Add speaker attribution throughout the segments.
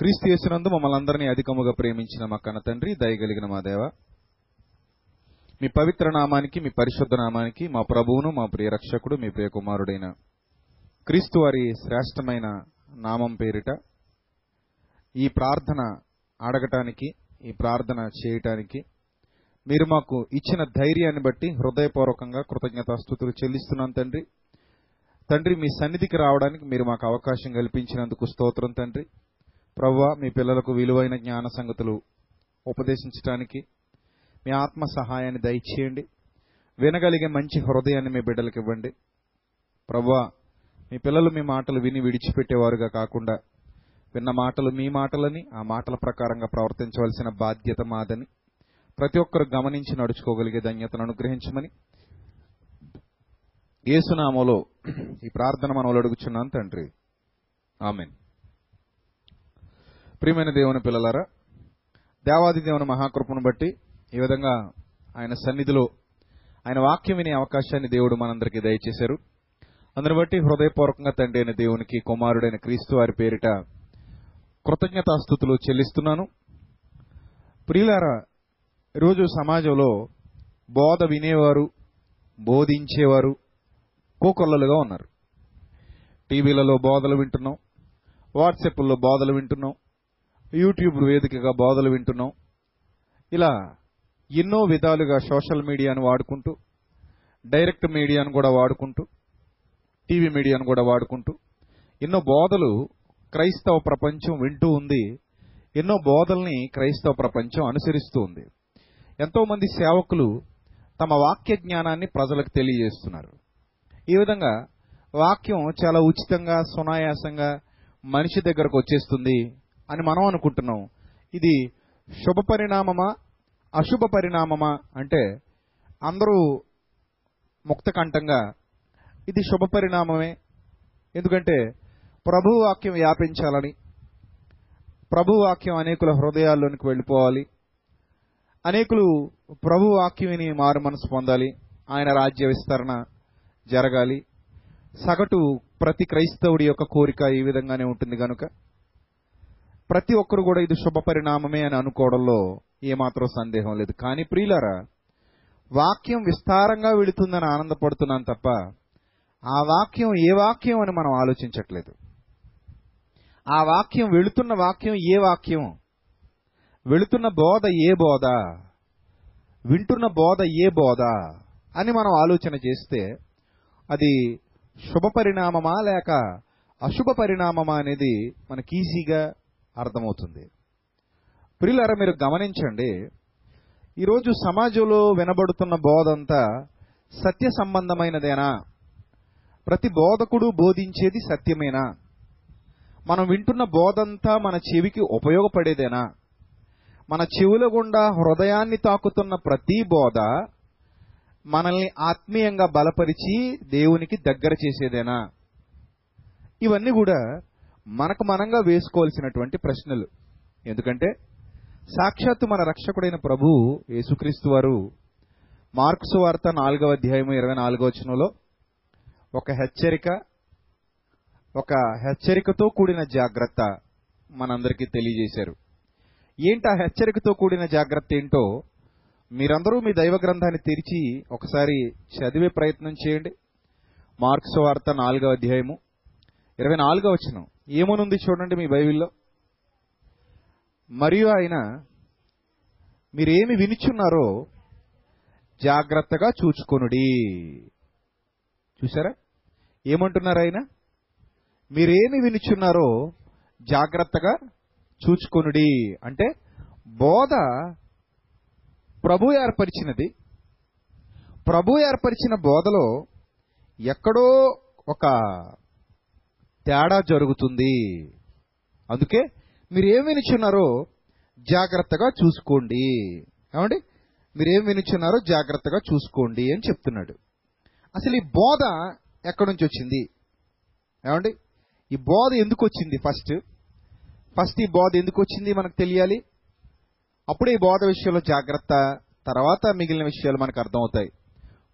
Speaker 1: క్రీస్తు చేసినందు మమ్మల్ని అందరినీ అధికముగా ప్రేమించిన మా కన్న తండ్రి దయగలిగిన మా దేవ. మీ పవిత్ర నామానికి మీ పరిశుద్ధ నామానికి మా ప్రభువును మా ప్రియ రక్షకుడు మీ ప్రియ కుమారుడైన క్రీస్తు వారి శ్రేష్టమైన నామం పేరిట ఈ ప్రార్థన అడగటానికి ఈ ప్రార్థన చేయటానికి మీరు మాకు ఇచ్చిన ధైర్యాన్ని బట్టి హృదయపూర్వకంగా కృతజ్ఞతాస్థుతులు చెల్లిస్తున్నాను తండ్రి. తండ్రి మీ సన్నిధికి రావడానికి మీరు మాకు అవకాశం కల్పించినందుకు స్తోత్రం తండ్రి. ప్రవ్వ మీ పిల్లలకు విలువైన జ్ఞాన సంగతులు ఉపదేశించడానికి మీ ఆత్మ సహాయాన్ని దయచేయండి. వినగలిగే మంచి హృదయాన్ని మీ బిడ్డలకు ఇవ్వండి. ప్రవ్వా మీ పిల్లలు మీ మాటలు విని విడిచిపెట్టేవారుగా కాకుండా విన్న మాటలు మీ మాటలని ఆ మాటల ప్రకారంగా ప్రవర్తించవలసిన బాధ్యత మాదని ప్రతి ఒక్కరు గమనించి నడుచుకోగలిగే ధన్యతను అనుగ్రహించమని ఏసునామలో ఈ ప్రార్థన మనలో అడుగుచున్నాను తండ్రి. ఆమెన్. ప్రియమైన దేవుని పిల్లలారా దేవాది దేవుని మహాకృపను బట్టి ఈ విధంగా ఆయన సన్నిధిలో ఆయన వాక్యం వినే అవకాశాన్ని దేవుడు మనందరికీ దయచేశారు. అందుని బట్టి హృదయపూర్వకంగా తండ్రి అయిన దేవునికి కుమారుడైన క్రీస్తు వారి పేరిట కృతజ్ఞతాస్థుతులు చెల్లిస్తున్నాను. ప్రియులారా ఈరోజు సమాజంలో బోధ వినేవారు బోధించేవారు కోకొల్లలుగా ఉన్నారు. టీవీలలో బోధలు వింటున్నాం వాట్సాప్లో బోధలు వింటున్నాం యూట్యూబ్ వేదికగా బోధలు వింటున్నాం. ఇలా ఎన్నో విధాలుగా సోషల్ మీడియాను వాడుకుంటూ డైరెక్ట్ మీడియాను కూడా వాడుకుంటూ టీవీ మీడియాను కూడా వాడుకుంటూ ఎన్నో బోధలు క్రైస్తవ ప్రపంచం వింటూ ఉంది. ఎన్నో బోధల్ని క్రైస్తవ ప్రపంచం అనుసరిస్తూ ఉంది. ఎంతోమంది సేవకులు తమ వాక్య జ్ఞానాన్ని ప్రజలకు తెలియజేస్తున్నారు. ఈ విధంగా వాక్యం చాలా ఉచితంగా సునాయాసంగా మనిషి దగ్గరకు వచ్చేస్తుంది. అని మనం అనుకుంటున్నాం. ఇది శుభ పరిణామమా అశుభ పరిణామమా అంటే అందరూ ముక్తకంఠంగా ఇది శుభ పరిణామమే. ఎందుకంటే ప్రభు వాక్యం వ్యాపించాలని ప్రభు వాక్యం అనేకుల హృదయాల్లోనికి వెళ్ళిపోవాలి. అనేకులు ప్రభు వాక్యం మారు మనసు పొందాలి. ఆయన రాజ్య విస్తరణ జరగాలి. సగటు ప్రతి క్రైస్తవుడి యొక్క కోరిక ఈ విధంగానే ఉంటుంది కనుక ప్రతి ఒక్కరు కూడా ఇది శుభ పరిణామమే అని అనుకోవడంలో ఏమాత్రం సందేహం లేదు. కానీ ప్రియులరా వాక్యం విస్తారంగా వెళుతుందని ఆనందపడుతున్నాను తప్ప ఆ వాక్యం ఏ వాక్యం అని మనం ఆలోచించట్లేదు. ఆ వాక్యం వెళుతున్న వాక్యం ఏ వాక్యం? వెళుతున్న బోధ ఏ బోధ? వింటున్న బోధ ఏ బోధ? అని మనం ఆలోచన చేస్తే అది శుభ పరిణామమా లేక అశుభ పరిణామమా అనేది మనకి ఈజీగా అర్థమవుతుంది. ప్రియులారా మీరు గమనించండి ఈరోజు సమాజంలో వినబడుతున్న బోధ అంతా సత్య సంబంధమైనదేనా? ప్రతి బోధకుడు బోధించేది సత్యమేనా? మనం వింటున్న బోధంతా మన చెవికి ఉపయోగపడేదేనా? మన చెవుల గుండా హృదయాన్ని తాకుతున్న ప్రతి బోధ మనల్ని ఆత్మీయంగా బలపరిచి దేవునికి దగ్గర చేసేదేనా? ఇవన్నీ కూడా మనకు మనంగా వేసుకోవాల్సినటువంటి ప్రశ్నలు. ఎందుకంటే సాక్షాత్తు మన రక్షకుడైన ప్రభు యేసుక్రీస్తు వారు మార్క్స్ వార్త నాలుగవ అధ్యాయము ఇరవై నాలుగవ వచనంలో ఒక హెచ్చరిక ఒక హెచ్చరికతో కూడిన జాగ్రత్త మనందరికీ తెలియజేశారు. ఏంటి ఆ హెచ్చరికతో కూడిన జాగ్రత్త ఏంటో మీరందరూ మీ దైవ గ్రంథాన్ని తెరిచి ఒకసారి చదివే ప్రయత్నం చేయండి. మార్క్స్ వార్త నాలుగవ అధ్యాయము ఇరవై నాలుగవ వచనం. ఏమనుంది చూడండి మీ బైబిల్లో? మరియు ఆయన మీరేమి వినిచున్నారో జాగ్రత్తగా చూచుకొనుడి. చూసారా ఏమంటున్నారు ఆయన? మీరేమి వినిచున్నారో జాగ్రత్తగా చూచుకొనుడి. అంటే బోధ ప్రభు ఏర్పరిచినది. ప్రభు ఏర్పరిచిన బోధలో ఎక్కడో ఒక తేడా జరుగుతుంది. అందుకే మీరు ఏం వినిచున్నారో జాగ్రత్తగా చూసుకోండి. ఏమండి? మీరు ఏం వినిచున్నారో జాగ్రత్తగా చూసుకోండి అని చెప్తున్నాడు. అసలు ఈ బోధ ఎక్కడి నుంచి వచ్చింది? ఏమండి? ఈ బోధ ఎందుకు వచ్చింది ఫస్ట్? ఫస్ట్ ఈ బోధ ఎందుకు వచ్చింది మనకు తెలియాలి? అప్పుడే ఈ బోధ విషయంలో జాగ్రత్త. తర్వాత మిగిలిన విషయాలు మనకు అర్థమవుతాయి.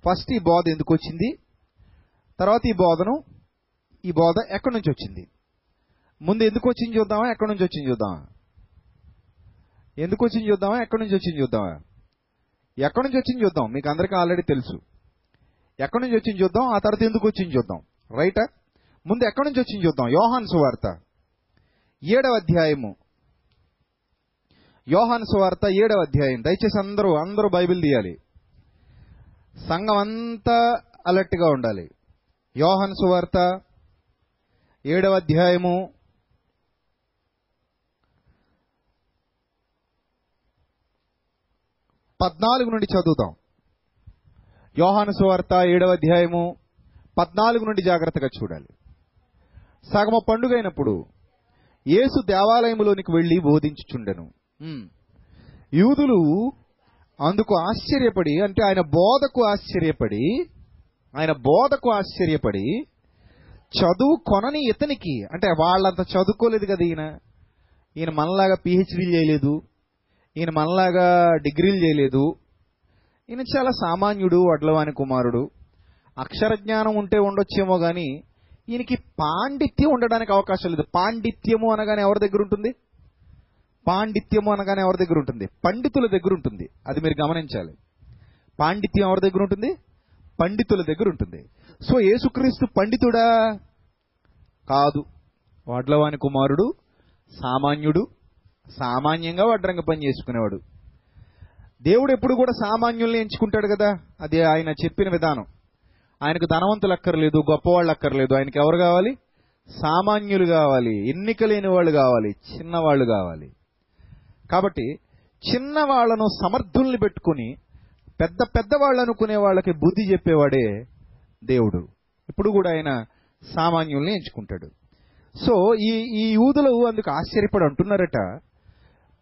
Speaker 1: ఫస్ట్ ఈ బోధ ఎందుకు వచ్చింది? తర్వాత ఈ బోధను ఈ బోధ ఎక్కడి నుంచి వచ్చింది? ముందు ఎందుకు వచ్చింది చూద్దామా? ఎక్కడి నుంచి వచ్చింది చూద్దామా? ఎందుకు వచ్చింది చూద్దామా? ఎక్కడి నుంచి వచ్చింది చూద్దామా? ఎక్కడి నుంచి వచ్చింది చూద్దాం? మీకు అందరికీ ఆల్రెడీ తెలుసు. ఎక్కడి నుంచి వచ్చింది చూద్దాం? ఆ తర్వాత ఎందుకు వచ్చింది చూద్దాం? రైటా? ముందు ఎక్కడి నుంచి వచ్చింది చూద్దాం? యోహాన్ సువార్త. ఏడవ అధ్యాయము. యోహాన్ సువార్త ఏడవ అధ్యాయం. దయచేసి అందరూ అందరూ బైబిల్ తీయాలి. సంఘం అంతా అలర్ట్గా ఉండాలి. యోహాన్ సువార్త ఏడవ అధ్యాయము. పద్నాలుగు నుండి చదువుతాం. యోహాను సువార్త ఏడవ అధ్యాయము పద్నాలుగు నుండి జాగ్రత్తగా చూడాలి. సగమ పండుగ అయినప్పుడు యేసు దేవాలయములోనికి వెళ్ళి బోధించుచుండెను. యూదులు అందుకు ఆశ్చర్యపడి అంటే ఆయన బోధకు ఆశ్చర్యపడి ఆయన బోధకు ఆశ్చర్యపడి చదువు కొనని ఇతనికి అంటే వాళ్ళంత చదువుకోలేదు కదా ఈయన. ఈయన మనలాగా పిహెచ్డీలు చేయలేదు. ఈయన మనలాగా డిగ్రీలు చేయలేదు. ఈయన చాలా సామాన్యుడు వడ్లవాని కుమారుడు. అక్షర జ్ఞానం ఉంటే ఉండొచ్చేమో కానీ ఈయనకి పాండిత్యం ఉండడానికి అవకాశం లేదు. పాండిత్యము అనగానే ఎవరి దగ్గర ఉంటుంది? పాండిత్యము అనగానే ఎవరి దగ్గర ఉంటుంది? పండితుల దగ్గర ఉంటుంది. అది మీరు గమనించాలి. పాండిత్యం ఎవరి దగ్గర ఉంటుంది? పండితుల దగ్గర ఉంటుంది. సో యేసుక్రీస్తు పండితుడా? కాదు. వడ్లవాని కుమారుడు సామాన్యుడు సామాన్యంగా వడ్రంగ పని చేసుకునేవాడు. దేవుడు ఎప్పుడు కూడా సామాన్యుల్ని ఎంచుకుంటాడు కదా? అది ఆయన చెప్పిన విధానం. ఆయనకు ధనవంతులు అక్కర్లేదు గొప్పవాళ్ళు అక్కర్లేదు. ఆయనకి ఎవరు కావాలి? సామాన్యులు కావాలి. ఎన్నిక లేని వాళ్ళు కావాలి. చిన్నవాళ్ళు కావాలి. కాబట్టి చిన్న వాళ్ళను సమర్థుల్ని పెట్టుకుని పెద్ద పెద్ద వాళ్ళు అనుకునే వాళ్ళకి బుద్ధి చెప్పేవాడే దేవుడు. ఇప్పుడు కూడా ఆయన సామాన్యుల్ని ఎంచుకుంటాడు. సో ఈ ఈ యూదులు అందుకు ఆశ్చర్యపడి అంటున్నారట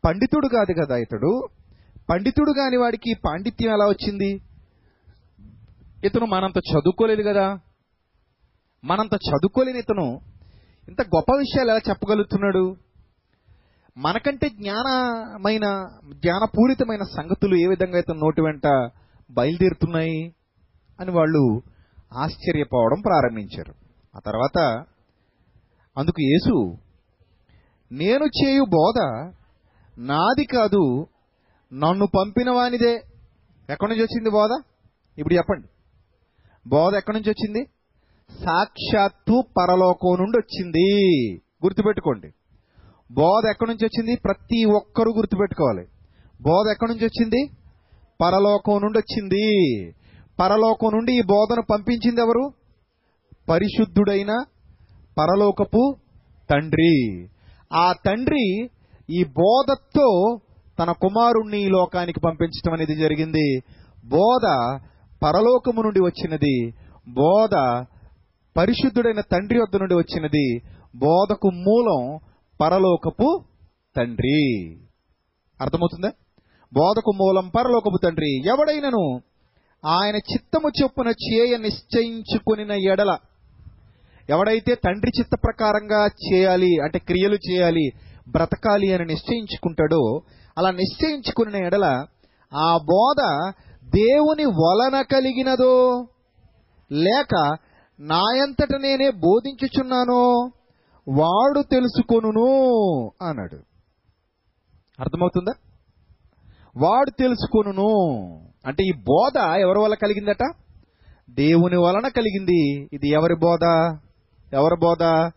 Speaker 1: పండితుడు కాదు కదా ఇతడు. పండితుడు కాని వాడికి పాండిత్యం ఎలా వచ్చింది? ఇతను మనంత చదువుకోలేదు కదా. మనంత చదువుకోలేని ఇతను. ఇంత గొప్ప విషయాలు ఎలా చెప్పగలుగుతున్నాడు? మనకంటే జ్ఞానమైన జ్ఞానపూరితమైన సంగతులు ఏ విధంగా ఇతను నోటి వెంట బయలుదేరుతున్నాయి అని వాళ్ళు ఆశ్చర్యపోవడం ప్రారంభించారు. ఆ తర్వాత అందుకు యేసు నేను చేయు బోధ నాది కాదు నన్ను పంపిన వానిదే. ఎక్కడి నుంచి వచ్చింది బోధ? ఇప్పుడు చెప్పండి. బోధ ఎక్కడి నుంచి వచ్చింది? సాక్షాత్తు పరలోకం నుండి వచ్చింది. గుర్తుపెట్టుకోండి. బోధ ఎక్కడి నుంచి వచ్చింది? ప్రతి ఒక్కరూ గుర్తుపెట్టుకోవాలి. బోధ ఎక్కడి నుంచి వచ్చింది? పరలోకం నుండి వచ్చింది. పరలోకం నుండి ఈ బోధను పంపించింది ఎవరు? పరిశుద్ధుడైన పరలోకపు తండ్రి. ఆ తండ్రి ఈ బోధతో తన కుమారుణ్ణి ఈ లోకానికి పంపించడం అనేది జరిగింది. బోధ పరలోకము నుండి వచ్చినది. బోధ పరిశుద్ధుడైన తండ్రి వద్ద నుండి వచ్చినది. బోధకు మూలం పరలోకపు తండ్రి. అర్థమవుతుందా? బోధకు మూలం పరలోకపు తండ్రి ఎవడైనను? ఆయన చిత్తము చొప్పున చేయ నిశ్చయించుకుని ఎడల ఎవడైతే తండ్రి చిత్త ప్రకారంగా చేయాలి అంటే క్రియలు చేయాలి బ్రతకాలి అని నిశ్చయించుకుంటాడో అలా నిశ్చయించుకున్న ఎడల ఆ బోధ దేవుని వలన కలిగినదో లేక నాయంతట నేనే బోధించుచున్నానో వాడు తెలుసుకొనును అన్నాడు. అర్థమవుతుందా? వాడు తెలుసుకొనును. అంటే ఈ బోధ ఎవరి వల్ల కలిగిందట? దేవుని వలన కలిగింది. ఇది ఎవరి బోధ? ఎవరి బోధ?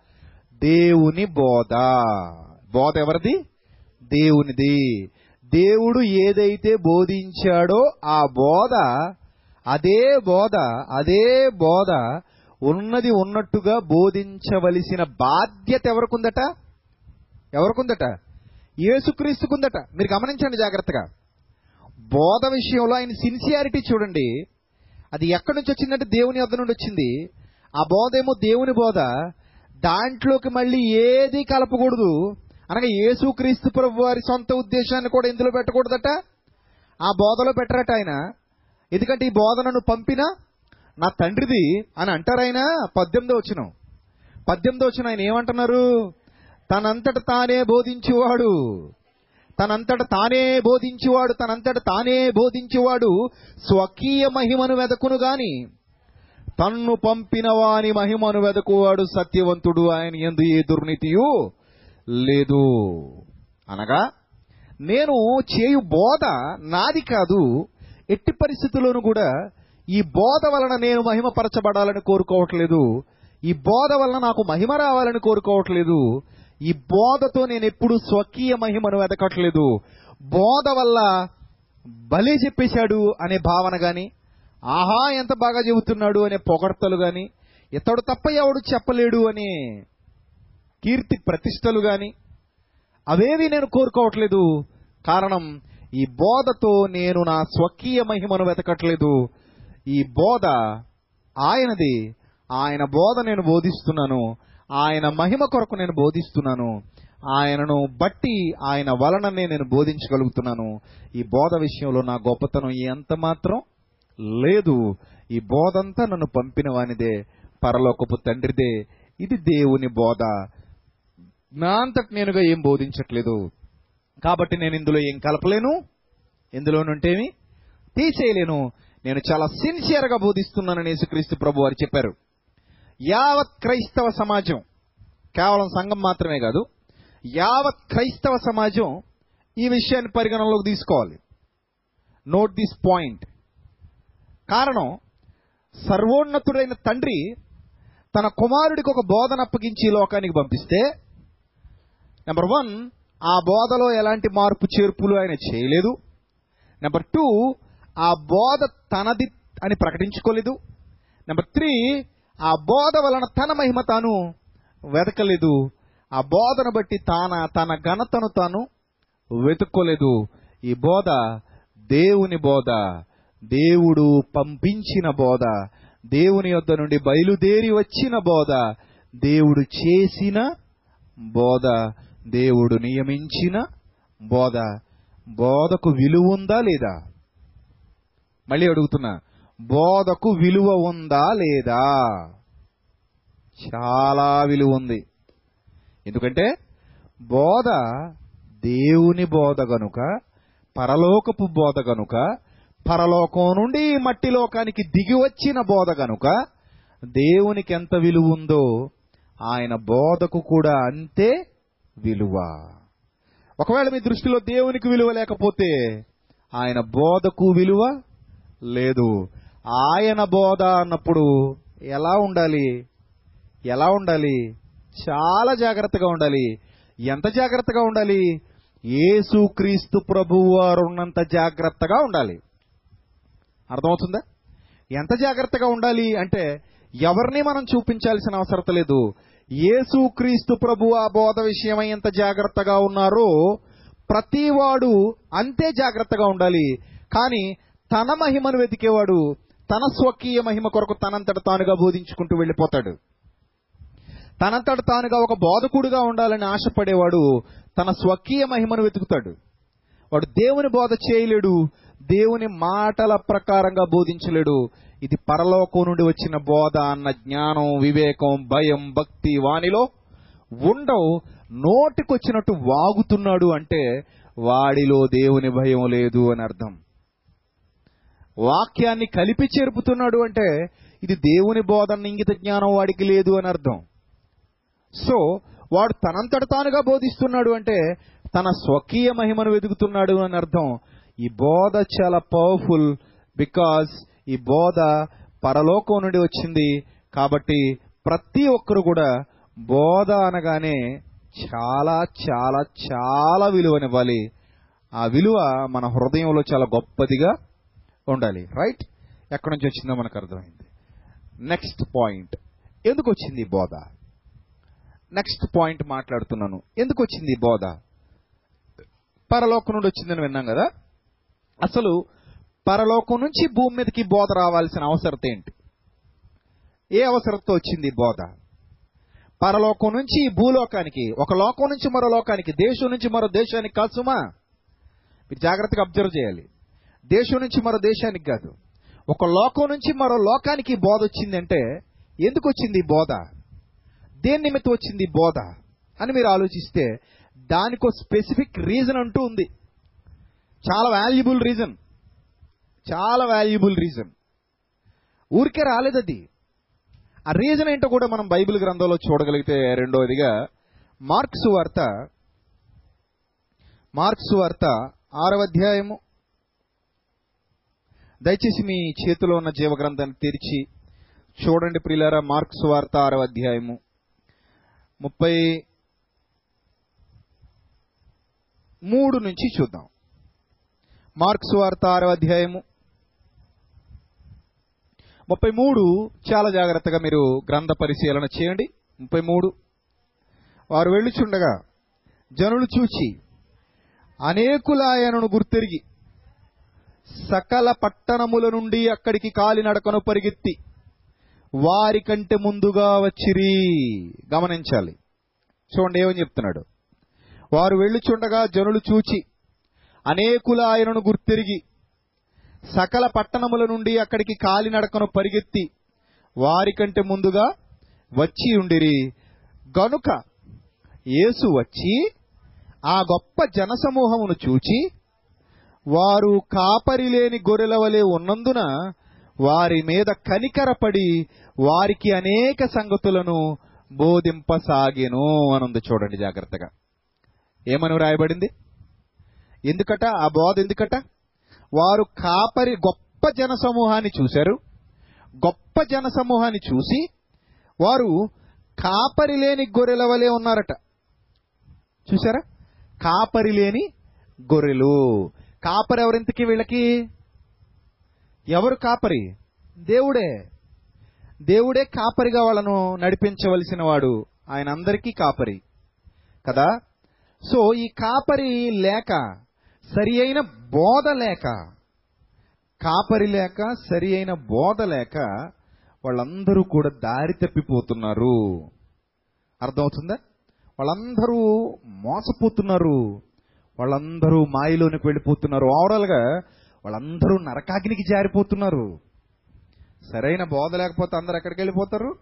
Speaker 1: దేవుని బోధ. బోధ ఎవరిది? దేవునిది. దేవుడు ఏదైతే బోధించాడో ఆ బోధ అదే బోధ అదే బోధ ఉన్నది ఉన్నట్టుగా బోధించవలసిన బాధ్యత ఎవరికుందట? ఎవరికుందట? యేసుక్రీస్తుకుందట. మీరు గమనించండి జాగ్రత్తగా. బోధ విషయంలో ఆయన సిన్సియారిటీ చూడండి. అది ఎక్కడి నుంచి వచ్చిందంటే దేవుని వద్ద నుండి వచ్చింది. ఆ బోధ ఏమో దేవుని బోధ. దాంట్లోకి మళ్ళీ ఏది కలపకూడదు. అనగా యేసుక్రీస్తు ప్రభు వారి సొంత ఉద్దేశాన్ని కూడా ఇందులో పెట్టకూడదట. ఆ బోధలో పెట్టరట ఆయన. ఎందుకంటే ఈ బోధ నన్ను పంపిన నా తండ్రిది అని అంటారు ఆయన పద్దెనిమిదో వచ్చిన పద్దెనిమిదో వచ్చిన ఆయన ఏమంటున్నారు? తనంతట తానే బోధించేవాడు. తనంతట తానే బోధించేవాడు తనంతట తానే బోధించేవాడు స్వకీయ మహిమను వెదకును గాని తన్ను పంపిన వాని మహిమను వెదకువాడు సత్యవంతుడు ఆయన ఎందు ఏ దుర్నీతియు లేదు. అనగా నేను చేయు బోధ నాది కాదు ఎట్టి పరిస్థితుల్లోనూ కూడా ఈ బోధ వలన నేను మహిమపరచబడాలని కోరుకోవట్లేదు. ఈ బోధ వలన నాకు మహిమ రావాలని కోరుకోవట్లేదు. ఈ బోధతో నేను ఎప్పుడు స్వకీయ మహిమను వెతకట్లేదు బోధ వల్ల భలే చెప్పేశాడు అనే భావన గాని ఆహా ఎంత బాగా చెబుతున్నాడు అనే పొగడ్తలు గాని ఇతడు తప్ప ఎవడు చెప్పలేడు అనే కీర్తి ప్రతిష్టలు గాని అవేవి నేను కోరుకోవట్లేదు. కారణం ఈ బోధతో నేను నా స్వకీయ మహిమను వెతకట్లేదు ఈ బోధ ఆయనది. ఆయన బోధ నేను బోధిస్తున్నాను. ఆయన మహిమ కొరకు నేను బోధిస్తున్నాను. ఆయనను బట్టి ఆయన వలననే నేను బోధించగలుగుతున్నాను. ఈ బోధ విషయంలో నా గొప్పతనం ఎంత మాత్రం లేదు. ఈ బోధంతా నన్ను పంపిన వానిదే పరలోకపు తండ్రిదే. ఇది దేవుని బోధ. నా అంతటి నేనుగా ఏం బోధించట్లేదు. కాబట్టి నేను ఇందులో ఏం కలపలేను? ఇందులో నుంటేమి? తీసేయలేను. నేను చాలా సిన్సియర్గా బోధిస్తున్నాను బోధిస్తున్నానని యేసుక్రీస్తు ప్రభు వారు చెప్పారు. యావత్ క్రైస్తవ సమాజం కేవలం సంఘం మాత్రమే కాదు యావత్ క్రైస్తవ సమాజం ఈ విషయాన్ని పరిగణనలోకి తీసుకోవాలి. నోట్ దిస్ పాయింట్ కారణం సర్వోన్నతుడైన తండ్రి తన కుమారుడికి ఒక బోధన అప్పగించి ఈ లోకానికి పంపిస్తే నెంబర్ వన్ ఆ బోధలో ఎలాంటి మార్పు చేర్పులు ఆయన చేయలేదు. నెంబర్ టూ ఆ బోధ తనది అని ప్రకటించుకోలేదు. నెంబర్ త్రీ ఆ బోధ వలన తన మహిమ తాను వెతకలేదు. ఆ బోధను బట్టి తాన తన ఘనతను తాను వెతుక్కోలేదు. ఈ బోధ దేవుని బోధ. దేవుడు పంపించిన బోధ. దేవుని యొద్ద నుండి బయలుదేరి వచ్చిన బోధ. దేవుడు చేసిన బోధ. దేవుడు నియమించిన బోధ. బోధకు విలువ ఉందా లేదా? మళ్ళీ అడుగుతున్నా. బోధకు విలువ ఉందా లేదా? చాలా విలువ ఉంది. ఎందుకంటే బోధ దేవుని బోధ గనుక పరలోకపు బోధ గనుక పరలోకం నుండి మట్టి లోకానికి దిగి వచ్చిన బోధ గనుక దేవునికి ఎంత విలువ ఉందో ఆయన బోధకు కూడా అంతే విలువ. ఒకవేళ మీ దృష్టిలో దేవునికి విలువ లేకపోతే ఆయన బోధకు విలువ లేదు. ఆయన బోధ అన్నప్పుడు ఎలా ఉండాలి? ఎలా ఉండాలి? చాలా జాగ్రత్తగా ఉండాలి. ఎంత జాగ్రత్తగా ఉండాలి? ఏసు క్రీస్తు ప్రభువు వారు ఉన్నంత జాగ్రత్తగా ఉండాలి. అర్థమవుతుందా? ఎంత జాగ్రత్తగా ఉండాలి అంటే ఎవరిని మనం చూపించాల్సిన అవసరం లేదు. ఏసు క్రీస్తు ప్రభు ఆ బోధ విషయమై ఎంత జాగ్రత్తగా ఉన్నారో ప్రతివాడు అంతే జాగ్రత్తగా ఉండాలి. కానీ తన మహిమను వెతికేవాడు తన స్వకీయ మహిమ కొరకు తనంతట తానుగా బోధించుకుంటూ వెళ్ళిపోతాడు. తనంతట తానుగా ఒక బోధకుడుగా ఉండాలని ఆశపడేవాడు తన స్వకీయ మహిమను వెతుకుతాడు. వాడు దేవుని బోధ చేయలేడు దేవుని మాటల ప్రకారంగా బోధించలేడు. ఇది పరలోకం నుండి వచ్చిన బోధ అన్న జ్ఞానం వివేకం భయం భక్తి వానిలో ఉండవు. నోటికొచ్చినట్టు వాగుతున్నాడు అంటే వాడిలో దేవుని భయం లేదు అని అర్థం. వాక్యాన్ని కలిపి చేరుపుతున్నాడు అంటే ఇది దేవుని బోధన ఇంగిత జ్ఞానం వాడికి లేదు అని అర్థం. సో వాడు తనంతట తానుగా బోధిస్తున్నాడు అంటే తన స్వకీయ మహిమను వెతుకుతున్నాడు అని అర్థం. ఈ బోధ చాలా పవర్ఫుల్ బికాస్ ఈ బోధ పరలోకం నుండి వచ్చింది కాబట్టి ప్రతి ఒక్కరు కూడా బోధ అనగానే చాలా చాలా చాలా విలువనివ్వాలి. ఆ విలువ మన హృదయంలో చాలా గొప్పదిగా ఉండాలి. రైట్ ఎక్కడి నుంచి వచ్చిందో మనకు అర్థమైంది. నెక్స్ట్ పాయింట్ ఎందుకు వచ్చింది బోధ? నెక్స్ట్ పాయింట్ మాట్లాడుతున్నాను. ఎందుకు వచ్చింది బోధ? పరలోకం నుండి వచ్చిందని విన్నాం కదా? అసలు పరలోకం నుంచి భూమి మీదకి బోధ రావాల్సిన అవసరత ఏంటి? ఏ అవసరంతో వచ్చింది బోధ? పరలోకం నుంచి భూలోకానికి ఒక లోకం నుంచి మరో లోకానికి దేశం నుంచి మరో దేశానికి కాసుమా మీరు జాగ్రత్తగా అబ్జర్వ్ చేయాలి. దేశం నుంచి మరో దేశానికి కాదు. ఒక లోకం నుంచి మరో లోకానికి బోధ వచ్చిందంటే ఎందుకు వచ్చింది బోధ? దేని నిమిత్తం వచ్చింది బోధ? అని మీరు ఆలోచిస్తే దానికో స్పెసిఫిక్ రీజన్ అంటూ ఉంది. చాలా వాల్యుబుల్ రీజన్. చాలా వాల్యుబుల్ రీజన్. ఊరికే రాలేదు అది. ఆ రీజన్ ఏంటో కూడా మనం బైబిల్ గ్రంథంలో చూడగలిగితే రెండవదిగా మార్క్స్ వార్త మార్క్స్ వార్త ఆరవ అధ్యాయము దయచేసి మీ చేతిలో ఉన్న జీవగ్రంథాన్ని తెరిచి చూడండి ప్రియులారా మార్క్స్ వార్త ఆరవ అధ్యాయము. ముప్పై మూడు నుంచి చూద్దాం. మార్క్స్ వార్త ఆరవ అధ్యాయము. ముప్పై మూడు చాలా జాగ్రత్తగా మీరు గ్రంథ పరిశీలన చేయండి. ముప్పై మూడు. వారు వెళ్ళుచుండగా జనులు చూచి అనేకులాయనను గుర్తెరిగి సకల పట్టణముల నుండి అక్కడికి కాలినడకను పరిగెత్తి వారి కంటే ముందుగా వచ్చిరి. గమనించాలి. చూడండి ఏమని చెప్తున్నాడు? వారు వెళ్ళుచుండగా జనులు చూచి అనేకుల ఆయనను గుర్తిరిగి సకల పట్టణముల నుండి అక్కడికి కాలినడకను పరిగెత్తి వారికంటే ముందుగా వచ్చి ఉండిరి. గనుక యేసు వచ్చి ఆ గొప్ప జనసమూహమును చూచి వారు కాపరి లేని గొర్రెల వలె ఉన్నందున వారి మీద కనికరపడి వారికి అనేక సంగతులను బోధింపసాగెను అనుంది చూడండి జాగ్రత్తగా. ఏమని వ్రాయబడింది? ఎందుకట? ఆ బోధ ఎందుకట? వారు కాపరి గొప్ప జన సమూహాన్ని చూశారు. గొప్ప జన సమూహాన్ని చూసి వారు కాపరి లేని గొర్రెల వలె ఉన్నారట. చూసారా కాపరి లేని గొర్రెలు. కాపరి ఎవరింతకి వీళ్ళకి? ఎవరు కాపరి? దేవుడే. దేవుడే కాపరిగా వాళ్ళను నడిపించవలసిన వాడు ఆయన అందరికీ కాపరి. కదా? సో ఈ కాపరి లేక సరి అయిన బోధ లేక కాపరి లేక సరి అయిన బోధ లేక వాళ్ళందరూ కూడా దారి తప్పిపోతున్నారు. అర్థమవుతుందా? వాళ్ళందరూ మోసపోతున్నారు. వాళ్ళందరూ మాయలోనికి వెళ్ళిపోతున్నారు. ఓవరాల్గా వాళ్ళందరూ నరకాగ్నికి జారిపోతున్నారు. సరైన బోధ లేకపోతే అందరు ఎక్కడికి వెళ్ళిపోతారు?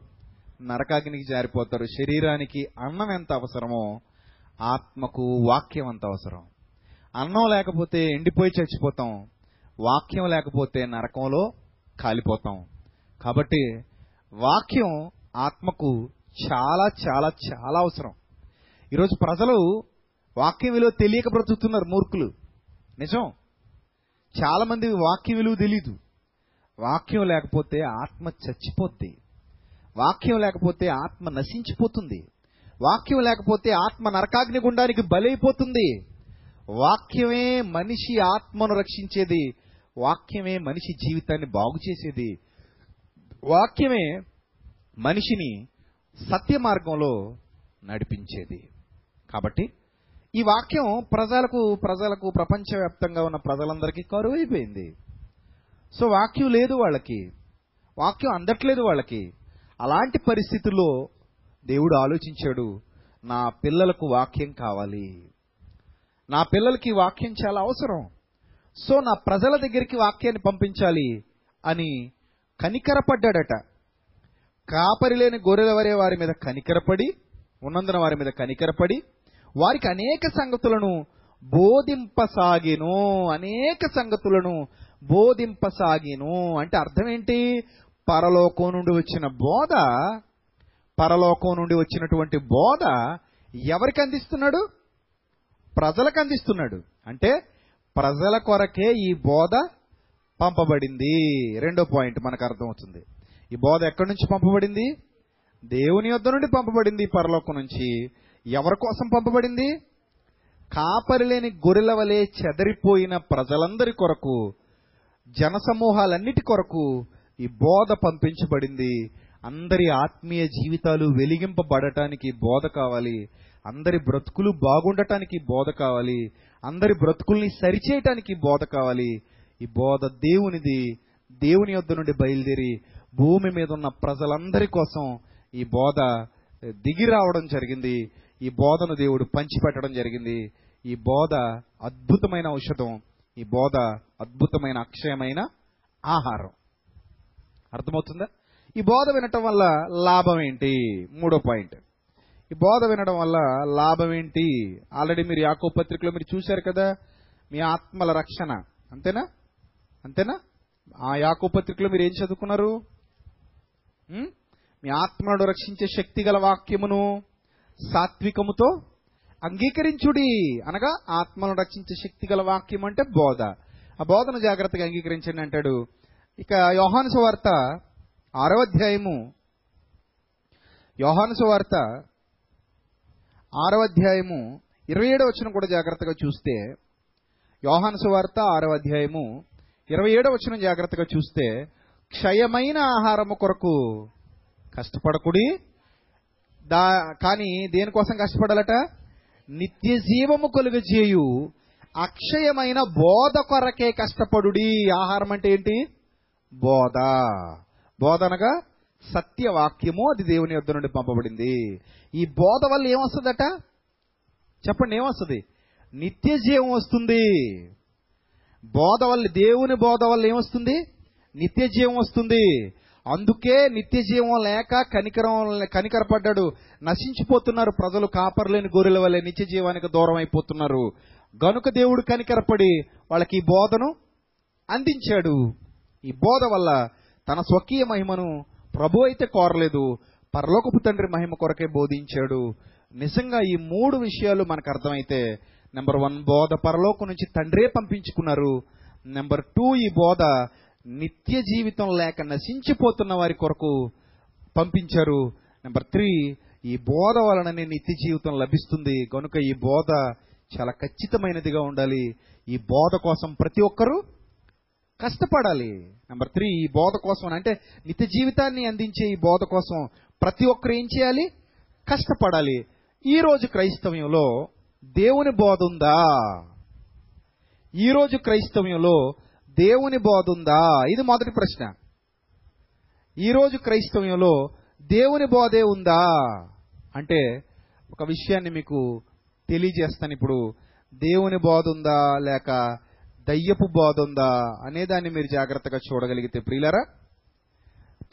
Speaker 1: నరకాగ్నికి జారిపోతారు. శరీరానికి అన్నం ఎంత అవసరమో ఆత్మకు వాక్యం అంత అవసరం? అన్నం లేకపోతే ఎండిపోయి చచ్చిపోతాం. వాక్యం లేకపోతే నరకంలో కాలిపోతాం. కాబట్టి వాక్యం ఆత్మకు చాలా చాలా చాలా అవసరం. ఈరోజు ప్రజలు వాక్య విలువ తెలియక బ్రతుకుతున్నారు మూర్ఖులు. నిజం. చాలామంది వాక్య విలువ తెలీదు. వాక్యం లేకపోతే ఆత్మ చచ్చిపోద్ది. వాక్యం లేకపోతే ఆత్మ నశించిపోతుంది. వాక్యం లేకపోతే ఆత్మ నరకాగ్ని గుండానికి బలైపోతుంది. వాక్యమే మనిషి ఆత్మను రక్షించేది. వాక్యమే మనిషి జీవితాన్ని బాగు చేసేది. వాక్యమే మనిషిని సత్య మార్గంలో నడిపించేది. కాబట్టి ఈ వాక్యం ప్రజలకు ప్రజలకు ప్రపంచవ్యాప్తంగా ఉన్న ప్రజలందరికీ కరువు అయిపోయింది సో వాక్యం లేదు వాళ్ళకి. వాక్యం అందట్లేదు వాళ్ళకి. అలాంటి పరిస్థితుల్లో దేవుడు ఆలోచించాడు నా పిల్లలకు వాక్యం కావాలి. నా పిల్లలకి వాక్యం చాలా అవసరం. సో నా ప్రజల దగ్గరికి వాక్యాన్ని పంపించాలి అని కనికరపడ్డాడట. కాపరి లేని గొర్రెల వరే వారి మీద కనికరపడి ఉన్నందున వారి మీద కనికరపడి వారికి అనేక సంగతులను బోధింపసాగిను. అనేక సంగతులను బోధింపసాగిను. అంటే అర్థం ఏంటి? పరలోకం నుండి వచ్చిన బోధ పరలోకం నుండి వచ్చినటువంటి బోధ ఎవరికి అందిస్తున్నాడు? ప్రజలకు అందిస్తున్నాడు. అంటే ప్రజల కొరకే ఈ బోధ పంపబడింది. రెండో పాయింట్ మనకు అర్థమవుతుంది. ఈ బోధ ఎక్కడి నుంచి పంపబడింది? దేవుని యొద్ద నుండి పంపబడింది పరలోకం నుంచి. ఎవరి కోసం పంపబడింది? కాపరి లేని గొర్రెల వలె చెదరిపోయిన ప్రజలందరి కొరకు జనసమూహాలన్నిటి కొరకు ఈ బోధ పంపించబడింది. అందరి ఆత్మీయ జీవితాలు వెలిగింపబడటానికి బోధ కావాలి. అందరి బ్రతుకులు బాగుండటానికి బోధ కావాలి. అందరి బ్రతుకుల్ని సరిచేయటానికి బోధ కావాలి. ఈ బోధ దేవునిది. దేవుని యొద్ద నుండి బయలుదేరి భూమి మీద ఉన్న ప్రజలందరి కోసం ఈ బోధ దిగి రావడం జరిగింది. ఈ బోధను దేవుడు పంచిపెట్టడం జరిగింది. ఈ బోధ అద్భుతమైన ఔషధం. ఈ బోధ అద్భుతమైన అక్షయమైన ఆహారం. అర్థమవుతుందా? ఈ బోధ వినటం వల్ల లాభం ఏంటి? మూడో పాయింట్. ఈ బోధ వినడం వల్ల లాభం ఏంటి? ఆల్రెడీ మీరు యాకో పత్రికలో మీరు చూశారు కదా మీ ఆత్మల రక్షణ. అంతేనా? అంతేనా? ఆ యాకో పత్రికలో మీరు ఏం చదువుకున్నారు? మీ ఆత్మను రక్షించే శక్తి గల వాక్యమును సాత్వికముతో అంగీకరించుడి. అనగా ఆత్మను రక్షించే శక్తి గల వాక్యం అంటే బోధ. ఆ బోధను జాగ్రత్తగా అంగీకరించండి అంటాడు. ఇక యోహాను సువార్త ఆరవ అధ్యాయము. యోహాను సువార్త ఆరవ అధ్యాయము ఇరవై ఏడవ వచనం కూడా జాగ్రత్తగా చూస్తే యోహాను సువార్త ఆరవ అధ్యాయము ఇరవై ఏడవ వచనం జాగ్రత్తగా చూస్తే క్షయమైన ఆహారము కొరకు కష్టపడకుడి దా కానీ దేనికోసం కష్టపడాలట? నిత్య జీవము కలుగజేయు అక్షయమైన బోధ కొరకే కష్టపడుడి. ఆహారం అంటే ఏంటి? బోధ. బోధ అనగా సత్యవాక్యము అది దేవుని యొద్ద నుండి పంపబడింది. ఈ బోధ వల్ల ఏమొస్తుందట? చెప్పండి ఏమొస్తుంది? నిత్య జీవం వస్తుంది. బోధ వల్ల దేవుని బోధ వల్ల ఏమొస్తుంది? నిత్య జీవం వస్తుంది. అందుకే నిత్య జీవం లేక కనికరం కనికరపడ్డాడు. నశించిపోతున్నారు ప్రజలు కాపర్లేని గొర్రెల వల్ల నిత్య జీవానికి దూరం అయిపోతున్నారు గనుక దేవుడు కనికరపడి వాళ్ళకి ఈ బోధను అందించాడు. ఈ బోధ వల్ల తన స్వకీయ మహిమను ప్రభు అయితే కోరలేదు పరలోకపు తండ్రి మహిమ కొరకే బోధించాడు. నిజంగా ఈ మూడు విషయాలు మనకు అర్థమైతే నెంబర్ వన్ బోధ పరలోకం నుంచి తండ్రే పంపించుకున్నారు. నెంబర్ టూ ఈ బోధ నిత్య జీవితం లేక నశించిపోతున్న వారి కొరకు పంపించారు. నెంబర్ త్రీ ఈ బోధ వలననే నిత్య జీవితం లభిస్తుంది. కనుక ఈ బోధ చాలా ఖచ్చితమైనదిగా ఉండాలి. ఈ బోధ కోసం ప్రతి ఒక్కరూ కష్టపడాలి. నెంబర్ త్రీ ఈ బోధ కోసం అంటే నిత్య జీవితాన్ని అందించే ఈ బోధ కోసం ప్రతి ఒక్కరు ఏం చేయాలి? కష్టపడాలి. ఈ రోజు క్రైస్తవ్యంలో దేవుని బోధ ఉందా? ఈ రోజు క్రైస్తవ్యంలో దేవుని బోధ ఉందా ఇది మొదటి ప్రశ్న. ఈరోజు క్రైస్తవ్యంలో దేవుని బోధే ఉందా? అంటే ఒక విషయాన్ని మీకు తెలియజేస్తాను ఇప్పుడు. దేవుని బోధ ఉందా లేక దయ్యపు బోధ ఉందా అనే దాన్ని మీరు జాగ్రత్తగా చూడగలిగితే ప్రియులరా.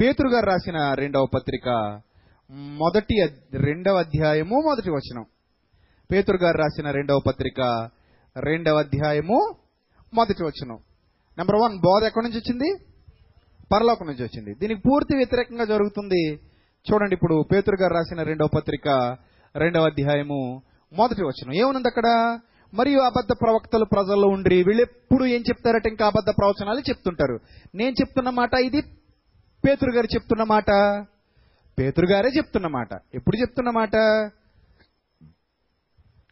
Speaker 1: పేతురు గారు రాసిన రెండవ పత్రిక మొదటి రెండవ అధ్యాయము మొదటి వచనం. పేతురు గారు రాసిన రెండవ పత్రిక రెండవ అధ్యాయము మొదటి వచనం. నెంబర్ వన్ బోధ ఎక్కడి నుంచి వచ్చింది? పరలోకం నుంచి వచ్చింది. దీనికి పూర్తి వ్యతిరేకంగా జరుగుతుంది. చూడండి ఇప్పుడు పేతురు గారు రాసిన రెండవ పత్రిక రెండవ అధ్యాయము మొదటి వచనం. ఏముంది అక్కడ? మరియు అబద్ధ ప్రవక్తలు ప్రజల్లో ఉండి వీళ్ళు ఎప్పుడు ఏం చెప్తారట? ఇంకా అబద్ధ ప్రవచనాలు చెప్తుంటారు. నేను చెప్తున్న మాట ఇది? పేతురు గారు చెప్తున్న మాట? పేతురు గారే చెప్తున్న మాట. ఎప్పుడు చెప్తున్న మాట?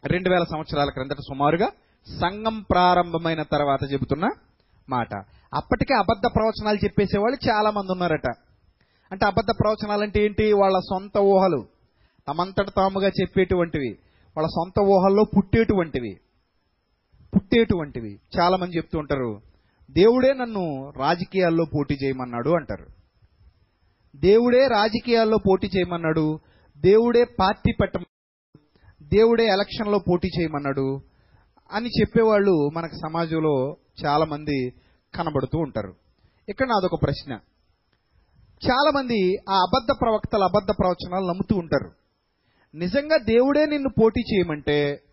Speaker 1: రెండు వేల సంవత్సరాల క్రిందట సుమారుగా సంఘం ప్రారంభమైన తర్వాత చెబుతున్న. మాట. అప్పటికే అబద్ధ ప్రవచనాలు చెప్పేసేవాళ్ళు చాలా మంది ఉన్నారట. అంటే అబద్ధ ప్రవచనాలు అంటే ఏంటి? వాళ్ళ సొంత ఊహలు. తమంతట తాముగా చెప్పేటువంటివి. వాళ్ళ సొంత ఊహల్లో పుట్టేటువంటివి. పుట్టేటువంటివి. చాలా మంది చెప్తూ ఉంటారు దేవుడే నన్ను రాజకీయాల్లో పోటీ చేయమన్నాడు అంటారు. దేవుడే రాజకీయాల్లో పోటీ చేయమన్నాడు. దేవుడే పార్టీ పెట్ట దేవుడే ఎలక్షన్లో పోటీ చేయమన్నాడు అని చెప్పేవాళ్ళు మనకు సమాజంలో చాలా మంది కనబడుతూ ఉంటారు. ఇక్కడ నాదొక ప్రశ్న. చాలామంది ఆ అబద్ధ ప్రవక్తల అబద్ధ ప్రవచనాలు నమ్ముతూ ఉంటారు. నిజంగా దేవుడే నిన్ను పోటీ చేయమంటే